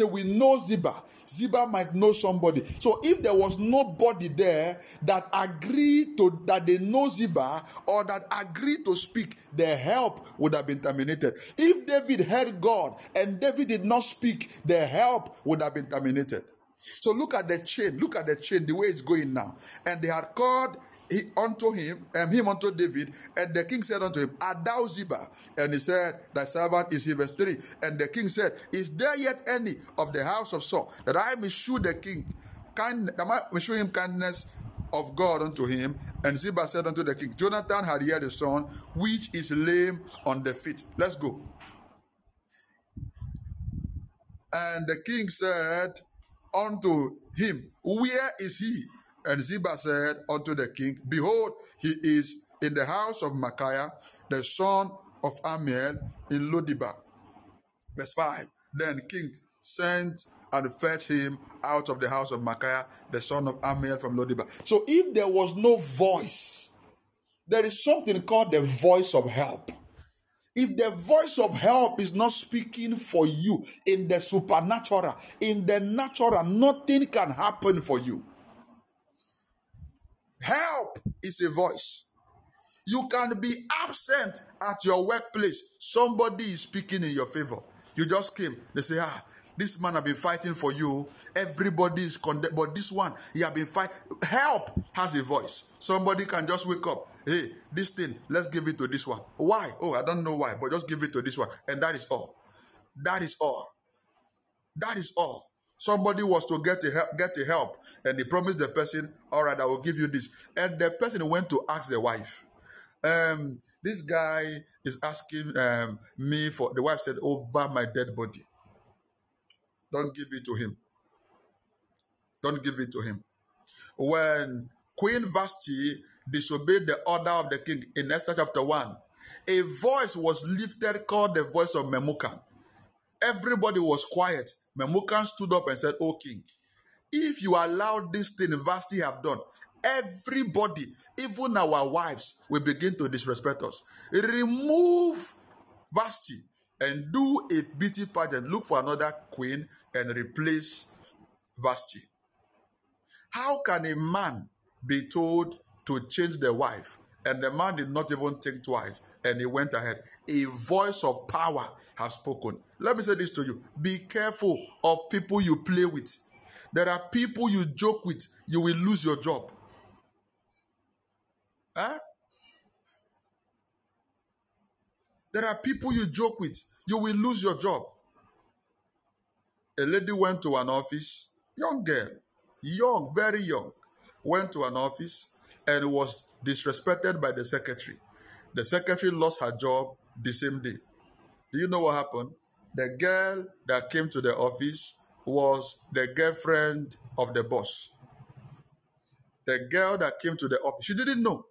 B: Say, we know Ziba. Ziba might know somebody. So if there was nobody there that agreed to that they know Ziba or that agreed to speak, the help would have been terminated. If David heard God and David did not speak, the help would have been terminated. So look at the chain. Look at the chain, the way it's going now. And they had called he, unto him, and him unto David, and the king said unto him, Art thou Ziba? And he said, Thy servant is he, verse 3. And the king said, Is there yet any of the house of Saul that I may shew the king, kind, I may show him kindness of God unto him? And Ziba said unto the king, Jonathan had yet a son, which is lame on the feet. Let's go. And the king said unto him, Where is he? And Ziba said unto the king, Behold, he is in the house of Micaiah, the son of Ammiel in Lodebar. Verse 5. Then king sent and fetched him out of the house of Micaiah, the son of Ammiel from Lodebar. So if there was no voice, there is something called the voice of help. If the voice of help is not speaking for you in the supernatural, in the natural, nothing can happen for you. Help is a voice. You can be absent at your workplace. Somebody is speaking in your favor. You just came. They say, ah, this man have been fighting for you. Everybody is condemned. But this one, he have been fighting. Help has a voice. Somebody can just wake up. Hey, this thing, let's give it to this one. Why? Oh, I don't know why, but just give it to this one. And that is all. That is all. That is all. Somebody was to get a help, get a help, and they promised the person, "All right, I will give you this." And the person went to ask the wife, um, "This guy is asking um, me for." The wife said, "Over my dead body. Don't give it to him. Don't give it to him." When Queen Vashti disobeyed the order of the king in Esther chapter one, a voice was lifted called the voice of Memucan. Everybody was quiet Memucan stood up and said, O king, if you allow this thing Vashti have done, everybody, even our wives, will begin to disrespect us. Remove Vashti and do a beauty pageant. Look for another queen and replace Vashti. How can a man be told to change the wife and the man did not even think twice and he went ahead? A voice of power has spoken. Let me say this to you be careful of people you play with. There are people you joke with, you will lose your job. Huh? There are people you joke with, you will lose your job. A lady went to an office, young girl, young, very young, went to an office and was disrespected by the secretary. The secretary lost her job the same day. Do you know what happened? The girl that came to the office was the girlfriend of the boss. The girl that came to the office, she didn't know,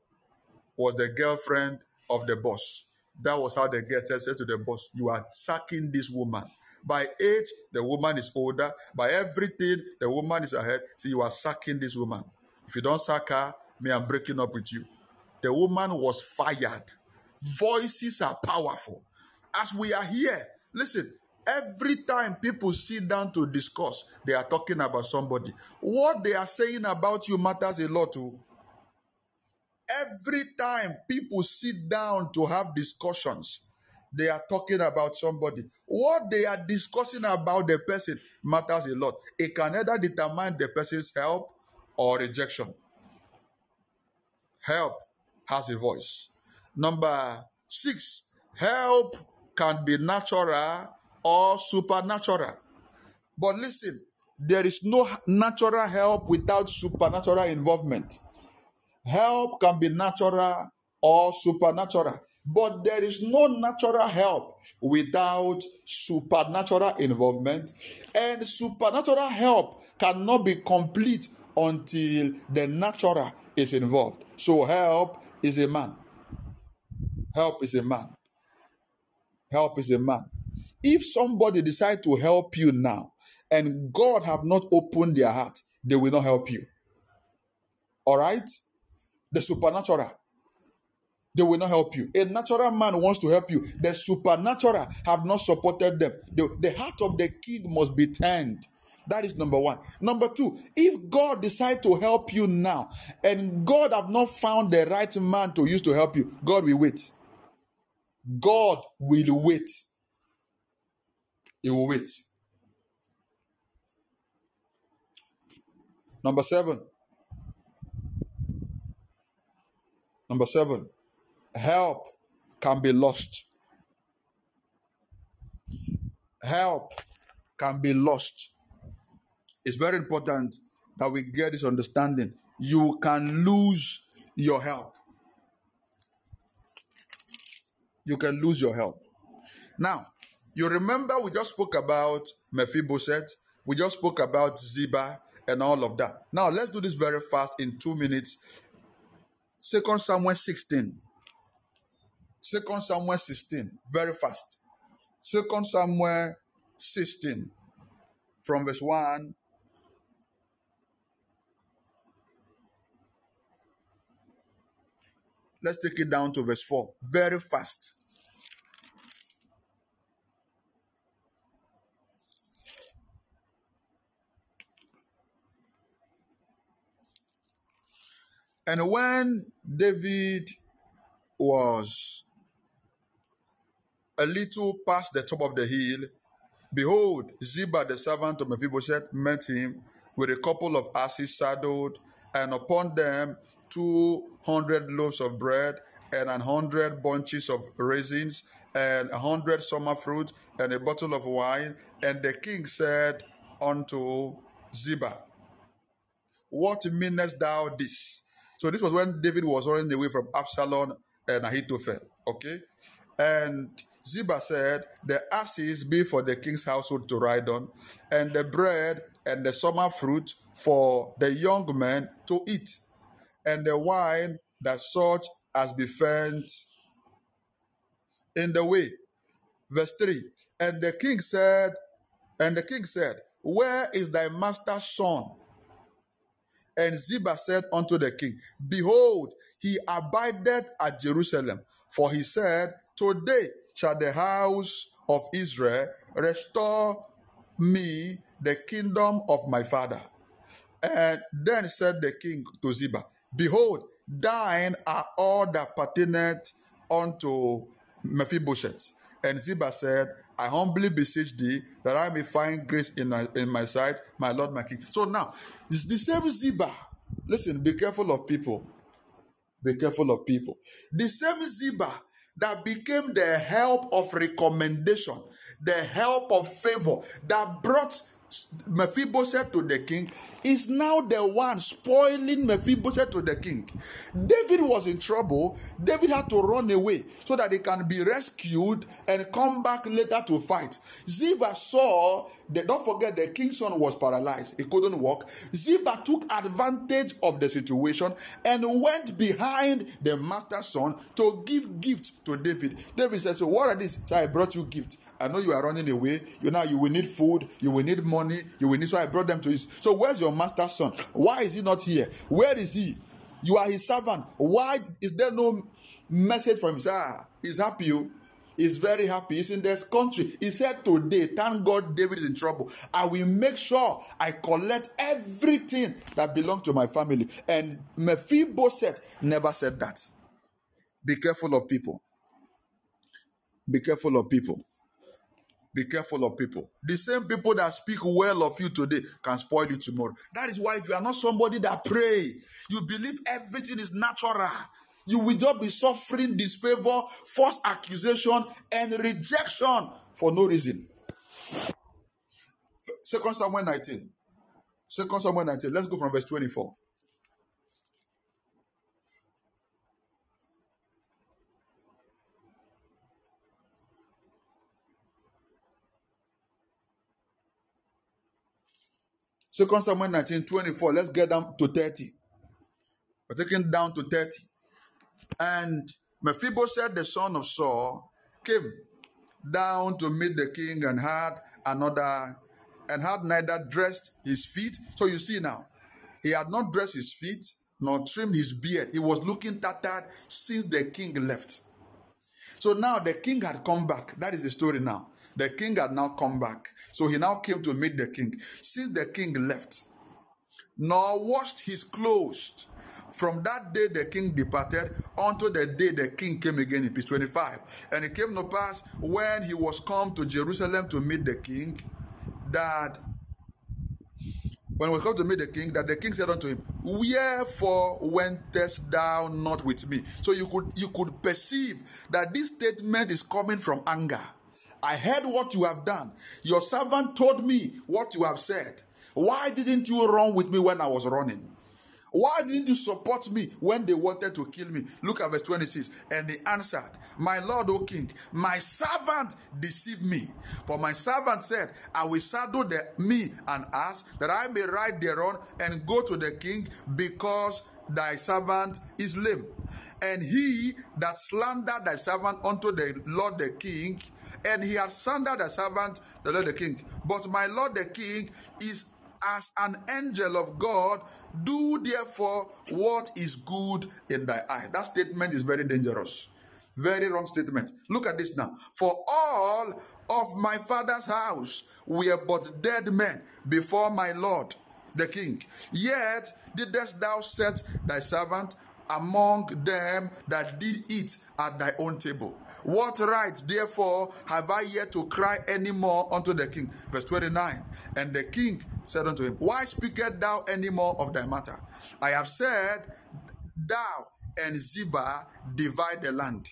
B: was the girlfriend of the boss. That was how the girl said to the boss, You are sacking this woman. By age, the woman is older. By everything, the woman is ahead. So you are sacking this woman. If you don't sack her, me, I'm breaking up with you. The woman was fired. Voices are powerful as we are here, listen, every time people sit down to discuss, they are talking about somebody. What they are saying about you matters a lot too. Every time people sit down to have discussions, they are talking about somebody. What they are discussing about the person matters a lot. It can either determine the person's help or rejection. Help has a voice. Number six, help can be natural or supernatural. But listen, there is no natural help without supernatural involvement. Help can be natural or supernatural, but there is no natural help without supernatural involvement, and supernatural help cannot be complete until the natural is involved. So, help is a man. Help is a man. Help is a man. If somebody decide to help you now and God have not opened their heart, they will not help you. All right? The supernatural. They will not help you. A natural man wants to help you. The supernatural have not supported them. The, the heart of the king must be turned. That is number one. Number two, if God decide to help you now and God have not found the right man to use to help you, God will wait. God will wait. He will wait. Number seven. Number seven. Help can be lost. Help can be lost. It's very important that we get this understanding. You can lose your help. you can lose your help. Now, you remember we just spoke about Mephibosheth, we just spoke about Ziba and all of that. Now, let's do this very fast in two minutes. Second Samuel 16. Second Samuel 16. Very fast. Second Samuel 16. From verse 1 Let's take it down to verse 4. Very fast. And when David was a little past the top of the hill, Behold, Ziba the servant of Mephibosheth met him with a couple of asses saddled, and upon them two hundred loaves of bread, and an hundred bunches of raisins, and a hundred summer fruit, and a bottle of wine. And the king said unto Ziba, What meanest thou this? So this was when David was running away from Absalom and Ahithophel. Okay? And Ziba said, The asses be for the king's household to ride on, and the bread and the summer fruit for the young men to eat, and the wine that such as befent in the way. Verse 3 And the king said, And the king said, Where is thy master's son? And Ziba said unto the king, Behold, he abideth at Jerusalem. For he said, Today shall the house of Israel restore me the kingdom of my father. And then said the king to Ziba, Behold, thine are all that pertaineth unto Mephibosheth. And Ziba said, I humbly beseech thee that I may find grace in my, in my sight, my Lord, my King. So now, it's the same Ziba. Listen, be careful of people. Be careful of people. The same Ziba that became the help of recommendation, the help of favor that brought Mephibosheth to the king is now the one spoiling Mephibosheth to the king. David was in trouble. David had to run away so that he can be rescued and come back later to fight. Ziba saw that, don't forget, the king's son was paralyzed. He couldn't walk. Ziba took advantage of the situation and went behind the master's son to give gift to David. David said, So, what are these? So, I brought you gift. I know you are running away. You now you will need food, you will need money, you will need. So I brought them to you. So where's your master's son? Why is he not here? Where is he? You are his servant. Why is there no message from him? Ah, he's happy. Oh. He's very happy. He's in this country. He said today, thank God David is in trouble. I will make sure I collect everything that belongs to my family. And Mephibosheth never said that. Be careful of people. Be careful of people. Be careful of people. The same people that speak well of you today can spoil you tomorrow. That is why if you are not somebody that pray, you believe everything is natural. You will just be suffering disfavor, false accusation, and rejection for no reason. Second Samuel 19. Second Samuel 19. Let's go from verse 24. Second Samuel 19, 24. Let's get down to 30. We're taking down to 30. And Mephibosheth, the son of Saul, came down to meet the king and had another, and had neither dressed his feet. So you see now, he had not dressed his feet nor trimmed his beard. He was looking tattered since the king left. So now the king had come back. That is the story now. The king had now come back. So he now came to meet the king. Since the king left, nor washed his clothes. From that day the king departed until the day the king came again in peace 25. And it came to pass when he was come to Jerusalem to meet the king that when we come to meet the king, that the king said unto him, Wherefore wentest thou not with me? So you could you could perceive that this statement is coming from anger. I heard what you have done. Your servant told me what you have said. Why didn't you run with me when I was running? Why didn't you support me when they wanted to kill me? Look at verse 26. And he answered, My Lord, O king, my servant deceived me. For my servant said, I will saddle the, me an ass that I may ride thereon and go to the king because thy servant is lame. And he that slandered thy servant unto the Lord the king and he had slandered the servant, the Lord the king. But my Lord the king is as an angel of God. Do therefore what is good in thy eye. That statement is very dangerous. Very wrong statement. Look at this now. For all of my father's house were but dead men before my Lord the king. Yet didst thou set thy servant among them that did eat at thy own table. What right, therefore, have I yet to cry any more unto the king? Verse 29. And the king said unto him, Why speakest thou any more of thy matter? I have said, Thou and Ziba divide the land.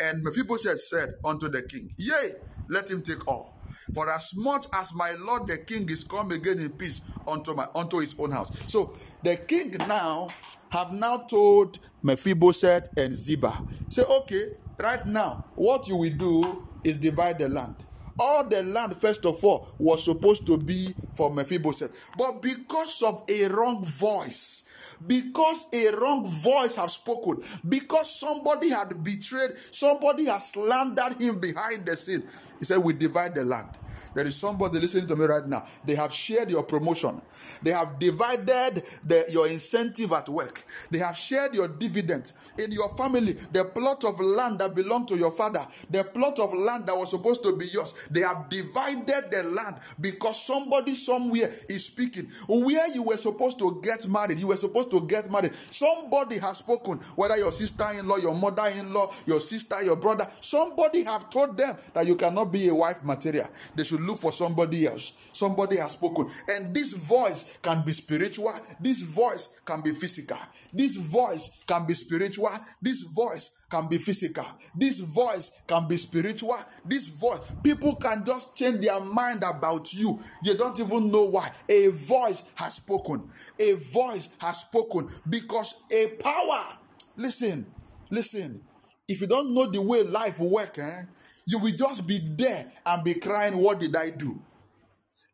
B: And Mephibosheth said unto the king, Yea, let him take all. For as much as my lord the king is come again in peace unto my unto his own house. So the king now have now told Mephibosheth and Ziba, say, okay, right now, what you will do is divide the land. All the land, first of all, was supposed to be for Mephibosheth. But because of a wrong voice, because a wrong voice have spoken, because somebody had betrayed, somebody has slandered him behind the scene. He said, We divide the land. There is somebody listening to me right now. They have shared your promotion. They have divided the, your incentive at work. They have shared your dividend. In your family, the plot of land that belonged to your father, the plot of land that was supposed to be yours, they have divided the land because somebody somewhere is speaking. Where you were supposed to get married, you were supposed to get married. Somebody has spoken, whether your sister in law, your mother in law, your sister, your brother, somebody have told them that you cannot be a wife material. They should look for somebody else. Somebody has spoken. And this voice can be spiritual, this voice can be physical. This voice can be spiritual, this voice can be physical. This voice can be spiritual. This voice, people can just change their mind about you. They don't even know why. A voice has spoken. A voice has spoken because a power. Listen, listen. If you don't know the way life works, eh, you will just be there and be crying, What did I do?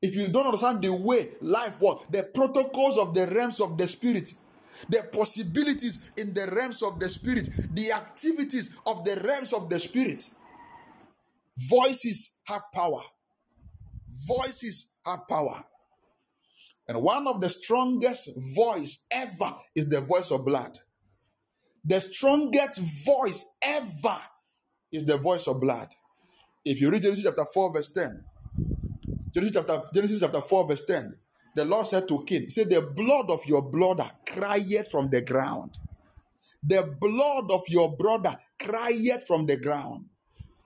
B: If you don't understand the way life works, the protocols of the realms of the spirit, the possibilities in the realms of the spirit, the activities of the realms of the spirit, voices have power. Voices have power. And one of the strongest voice ever is the voice of blood. The strongest voice ever is the voice of blood. If you read Genesis chapter 4, verse 10, Genesis chapter, Genesis chapter 4, verse 10, the Lord said to Cain, said, The blood of your brother cried from the ground. The blood of your brother cried from the ground.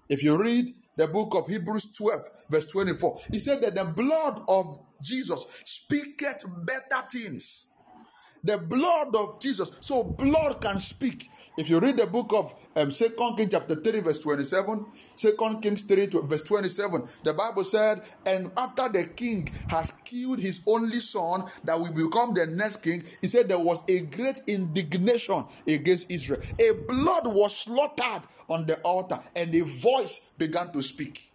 B: If you read the book of Hebrews 12, verse 24, he said that the blood of Jesus speaketh better things the blood of Jesus. So blood can speak. If you read the book of um, 2 Kings chapter 3 verse 27, 2 Kings 3 verse 27, the Bible said, and after the king has killed his only son that will become the next king, he said there was a great indignation against Israel. A blood was slaughtered on the altar and a voice began to speak.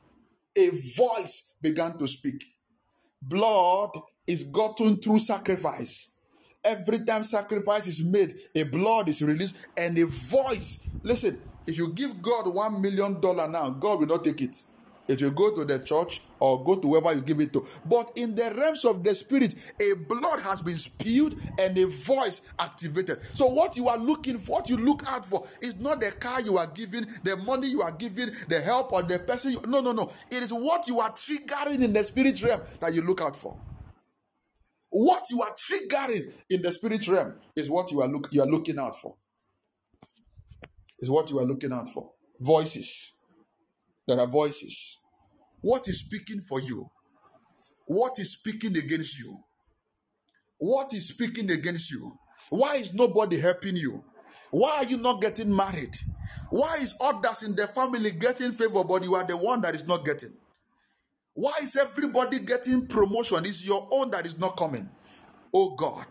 B: A voice began to speak. Blood is gotten through sacrifice. Every time sacrifice is made, a blood is released and a voice. Listen, if you give God one million dollar now, God will not take it. It will go to the church or go to whoever you give it to. But in the realms of the spirit, a blood has been spewed and a voice activated. So what you are looking for, what you look out for, is not the car you are giving, the money you are giving, the help or the person. You, no, no, no. It is what you are triggering in the spirit realm that you look out for. What you are triggering in the spirit realm is what you are look you are looking out for. Is what you are looking out for. Voices. There are voices. What is speaking for you? What is speaking against you? What is speaking against you? Why is nobody helping you? Why are you not getting married? Why is others in the family getting favor, but you are the one that is not getting? Why is everybody getting promotion? It's your own that is not coming. Oh God,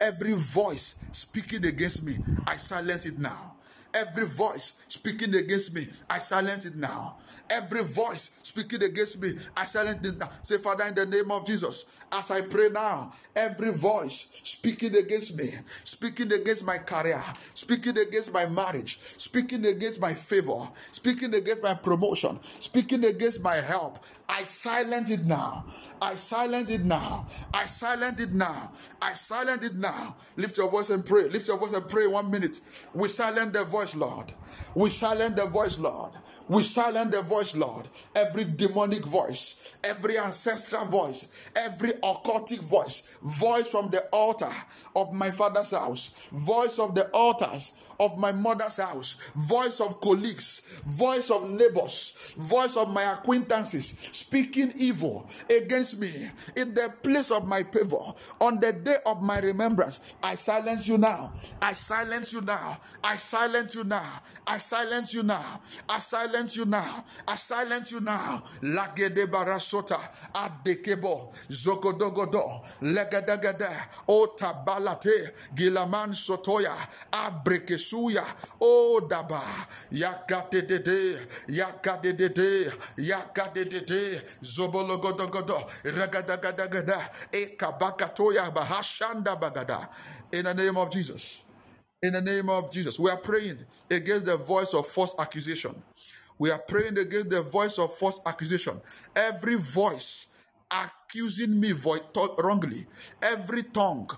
B: every voice speaking against me, I silence it now. Every voice speaking against me, I silence it now. Every voice speaking against me, I silence it now. Say, Father, in the name of Jesus, as I pray now, every voice speaking against me, speaking against my career, speaking against my marriage, speaking against my favor, speaking against my promotion, speaking against my help, I silence it now. I silence it now. I silence it now. I silence it now. Lift your voice and pray. Lift your voice and pray one minute. We silence the voice, Lord. We silence the voice, Lord. We silence the voice, Lord. Every demonic voice, every ancestral voice, every occultic voice, voice from the altar of my father's house, voice of the altars of my mother's house, voice of colleagues, voice of neighbors, voice of my acquaintances speaking evil against me in the place of my favor on the day of my remembrance. I silence you now. I silence you now. I silence you now. I silence you now. I silence you now. I silence you now. Lagede barasota adekebo zogodogodo legedegede otabalate gilaman sotoya abreke Suya. Oh Daba. Yakadede. Yakadede. Yakadede. Zobologodogodo. Ragadagada. Ekabakatoya Bahashanda Bagada. In the name of Jesus. In the name of Jesus. We are praying against the voice of false accusation. We are praying against the voice of false accusation. Every voice accusing me wrongly, every tongue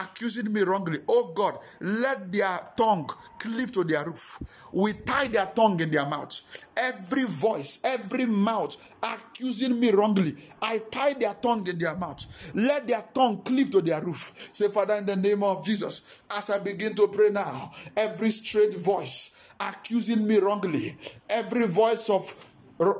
B: accusing me wrongly. Oh God, let their tongue cleave to their roof. We tie their tongue in their mouth. Every voice, every mouth accusing me wrongly, I tie their tongue in their mouth. Let their tongue cleave to their roof. Say, Father, in the name of Jesus, as I begin to pray now, every straight voice accusing me wrongly, every voice of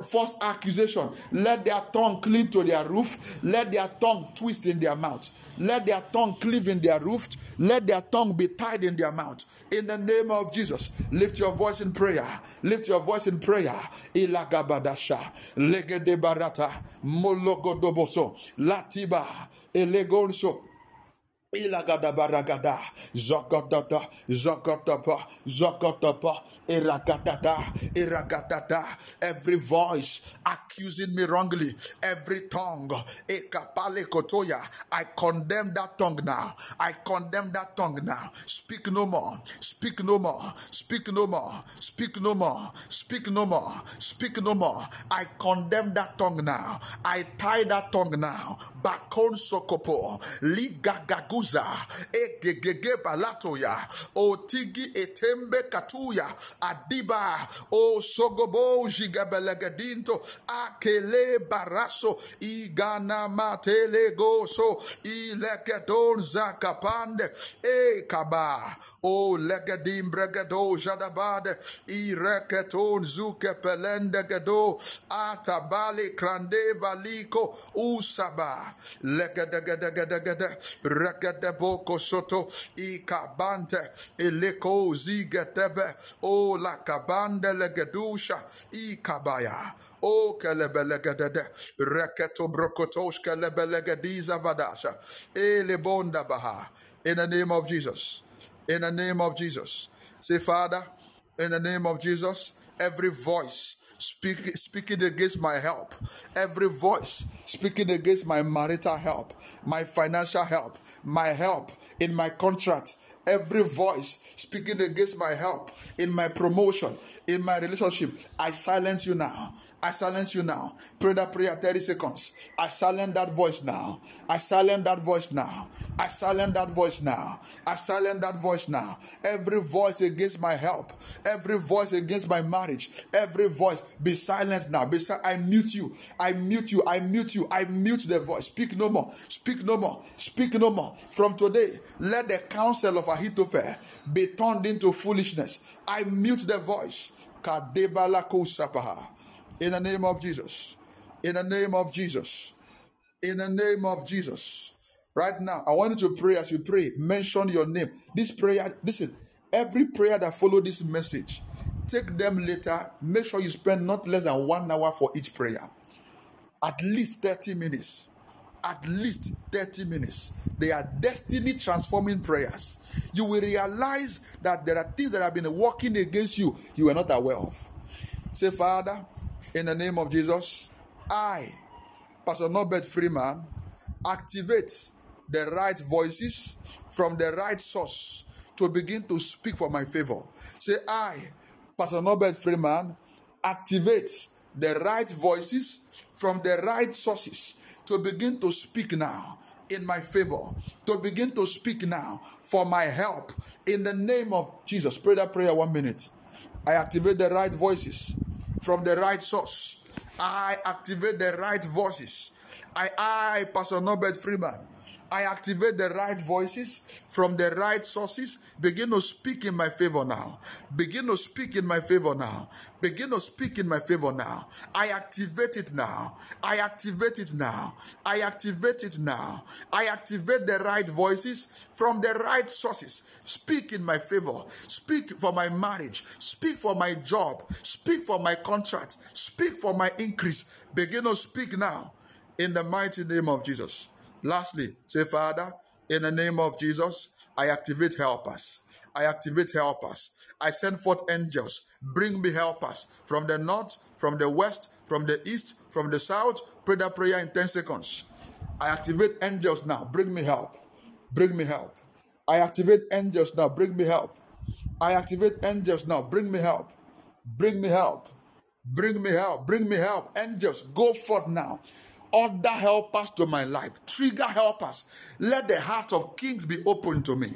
B: false accusation. Let their tongue cleave to their roof. Let their tongue twist in their mouth. Let their tongue cleave in their roof. Let their tongue be tied in their mouth. In the name of Jesus, lift your voice in prayer. Lift your voice in prayer. Ilagabadasha, legede barata, mologodoboso, latiba, elegonso. Ilagada baragada, zokotapa, zokotapa, zokotapa, irakatata, irakatata. Every voice accusing me wrongly, every tongue. I condemn that tongue now. I condemn that tongue now. Speak no more. Speak no more. Speak no more. Speak no more. Speak no more. Speak no more. I condemn that tongue now. I tie that tongue now. Bakon sokopo, ligagagu kuza egegege balatoya otigi etembe katuya adiba o sogobo jigabelegedinto akele baraso igana matele goso ilekedon zakapande e kaba o legedim bregedo jadabade ireketon zuke pelende gedo atabali krande valiko usaba legedegedegedegede boko soto ikabante eleko zigeteve o la kabande legedusha ikabaya Oh, o kelebelegedede reketo brokotosh kelebelegediza vadasha. Ele bonda baha. In the name of Jesus. In the name of Jesus. Say father in the name of Jesus every voice speak, speaking against my help, every voice speaking against my marital help, my financial help, my help in my contract, every voice speaking against my help in my promotion, in my relationship, I silence you now. I silence you now. Pray that prayer 30 seconds. I silence that voice now. I silence that voice now. I silence that voice now. I silence that voice now. Every voice against my help, every voice against my marriage, every voice be silenced now. Be si- I mute you. I mute you. I mute you. I mute the voice. Speak no more. Speak no more. Speak no more. From today, let the counsel of Ahithophel be turned into foolishness. I mute the voice. Kadebala kusapaha. In the name of Jesus. In the name of Jesus. In the name of Jesus. Right now, I want you to pray as you pray. Mention your name. This prayer, listen, every prayer that follow this message, take them later. Make sure you spend not less than one hour for each prayer. At least 30 minutes. At least 30 minutes. They are destiny transforming prayers. You will realize that there are things that have been working against you you are not aware of. Say, Father, in the name of Jesus, I, Pastor Norbert Freeman, activate the right voices from the right source to begin to speak for my favor. Say, I, Pastor Norbert Freeman, activate the right voices from the right sources to begin to speak now in my favor, to begin to speak now for my help in the name of Jesus. Pray that prayer one minute. I activate the right voices from the right source. I activate the right voices. I, I, Pastor Norbert Freeman, I activate the right voices from the right sources. Begin to speak in my favor now. Begin to speak in my favor now. Begin to speak in my favor now. I activate it now. I activate it now. I activate it now. I activate the right voices from the right sources. Speak in my favor. Speak for my marriage. Speak for my job. Speak for my contract. Speak for my increase. Begin to speak now in the mighty name of Jesus. Lastly, say, Father, in the name of Jesus, I activate helpers. I activate helpers. I send forth angels. Bring me helpers from the north, from the west, from the east, from the south. Pray that prayer in 10 seconds. I activate angels now. Bring me help. Bring me help. I activate angels now. Bring me help. I activate angels now. Bring me help. Bring me help. Bring me help. Bring me help. Angels, go forth now order helpers to my life, trigger helpers. Let the heart of kings be open to me.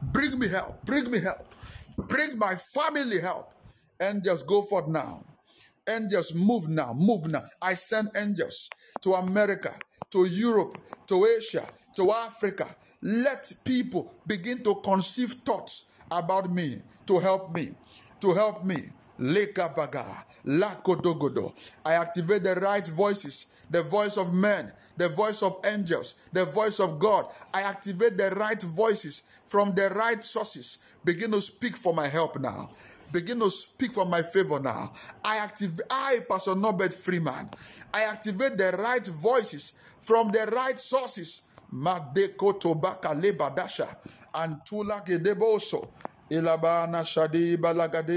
B: Bring me help, bring me help, bring my family help. Angels, go forth now. Angels, move now, move now. I send angels to America, to Europe, to Asia, to Africa. Let people begin to conceive thoughts about me to help me, to help me. Lekabaga, lakodogodo. I activate the right voices the voice of men, the voice of angels, the voice of God. I activate the right voices from the right sources. Begin to speak for my help now. Begin to speak for my favor now. I activate, I, Pastor Norbert Freeman, I activate the right voices from the right sources. Madeko Tobaka Lebadasha and Tula Gedeboso. Ilabana Shadi Balagade.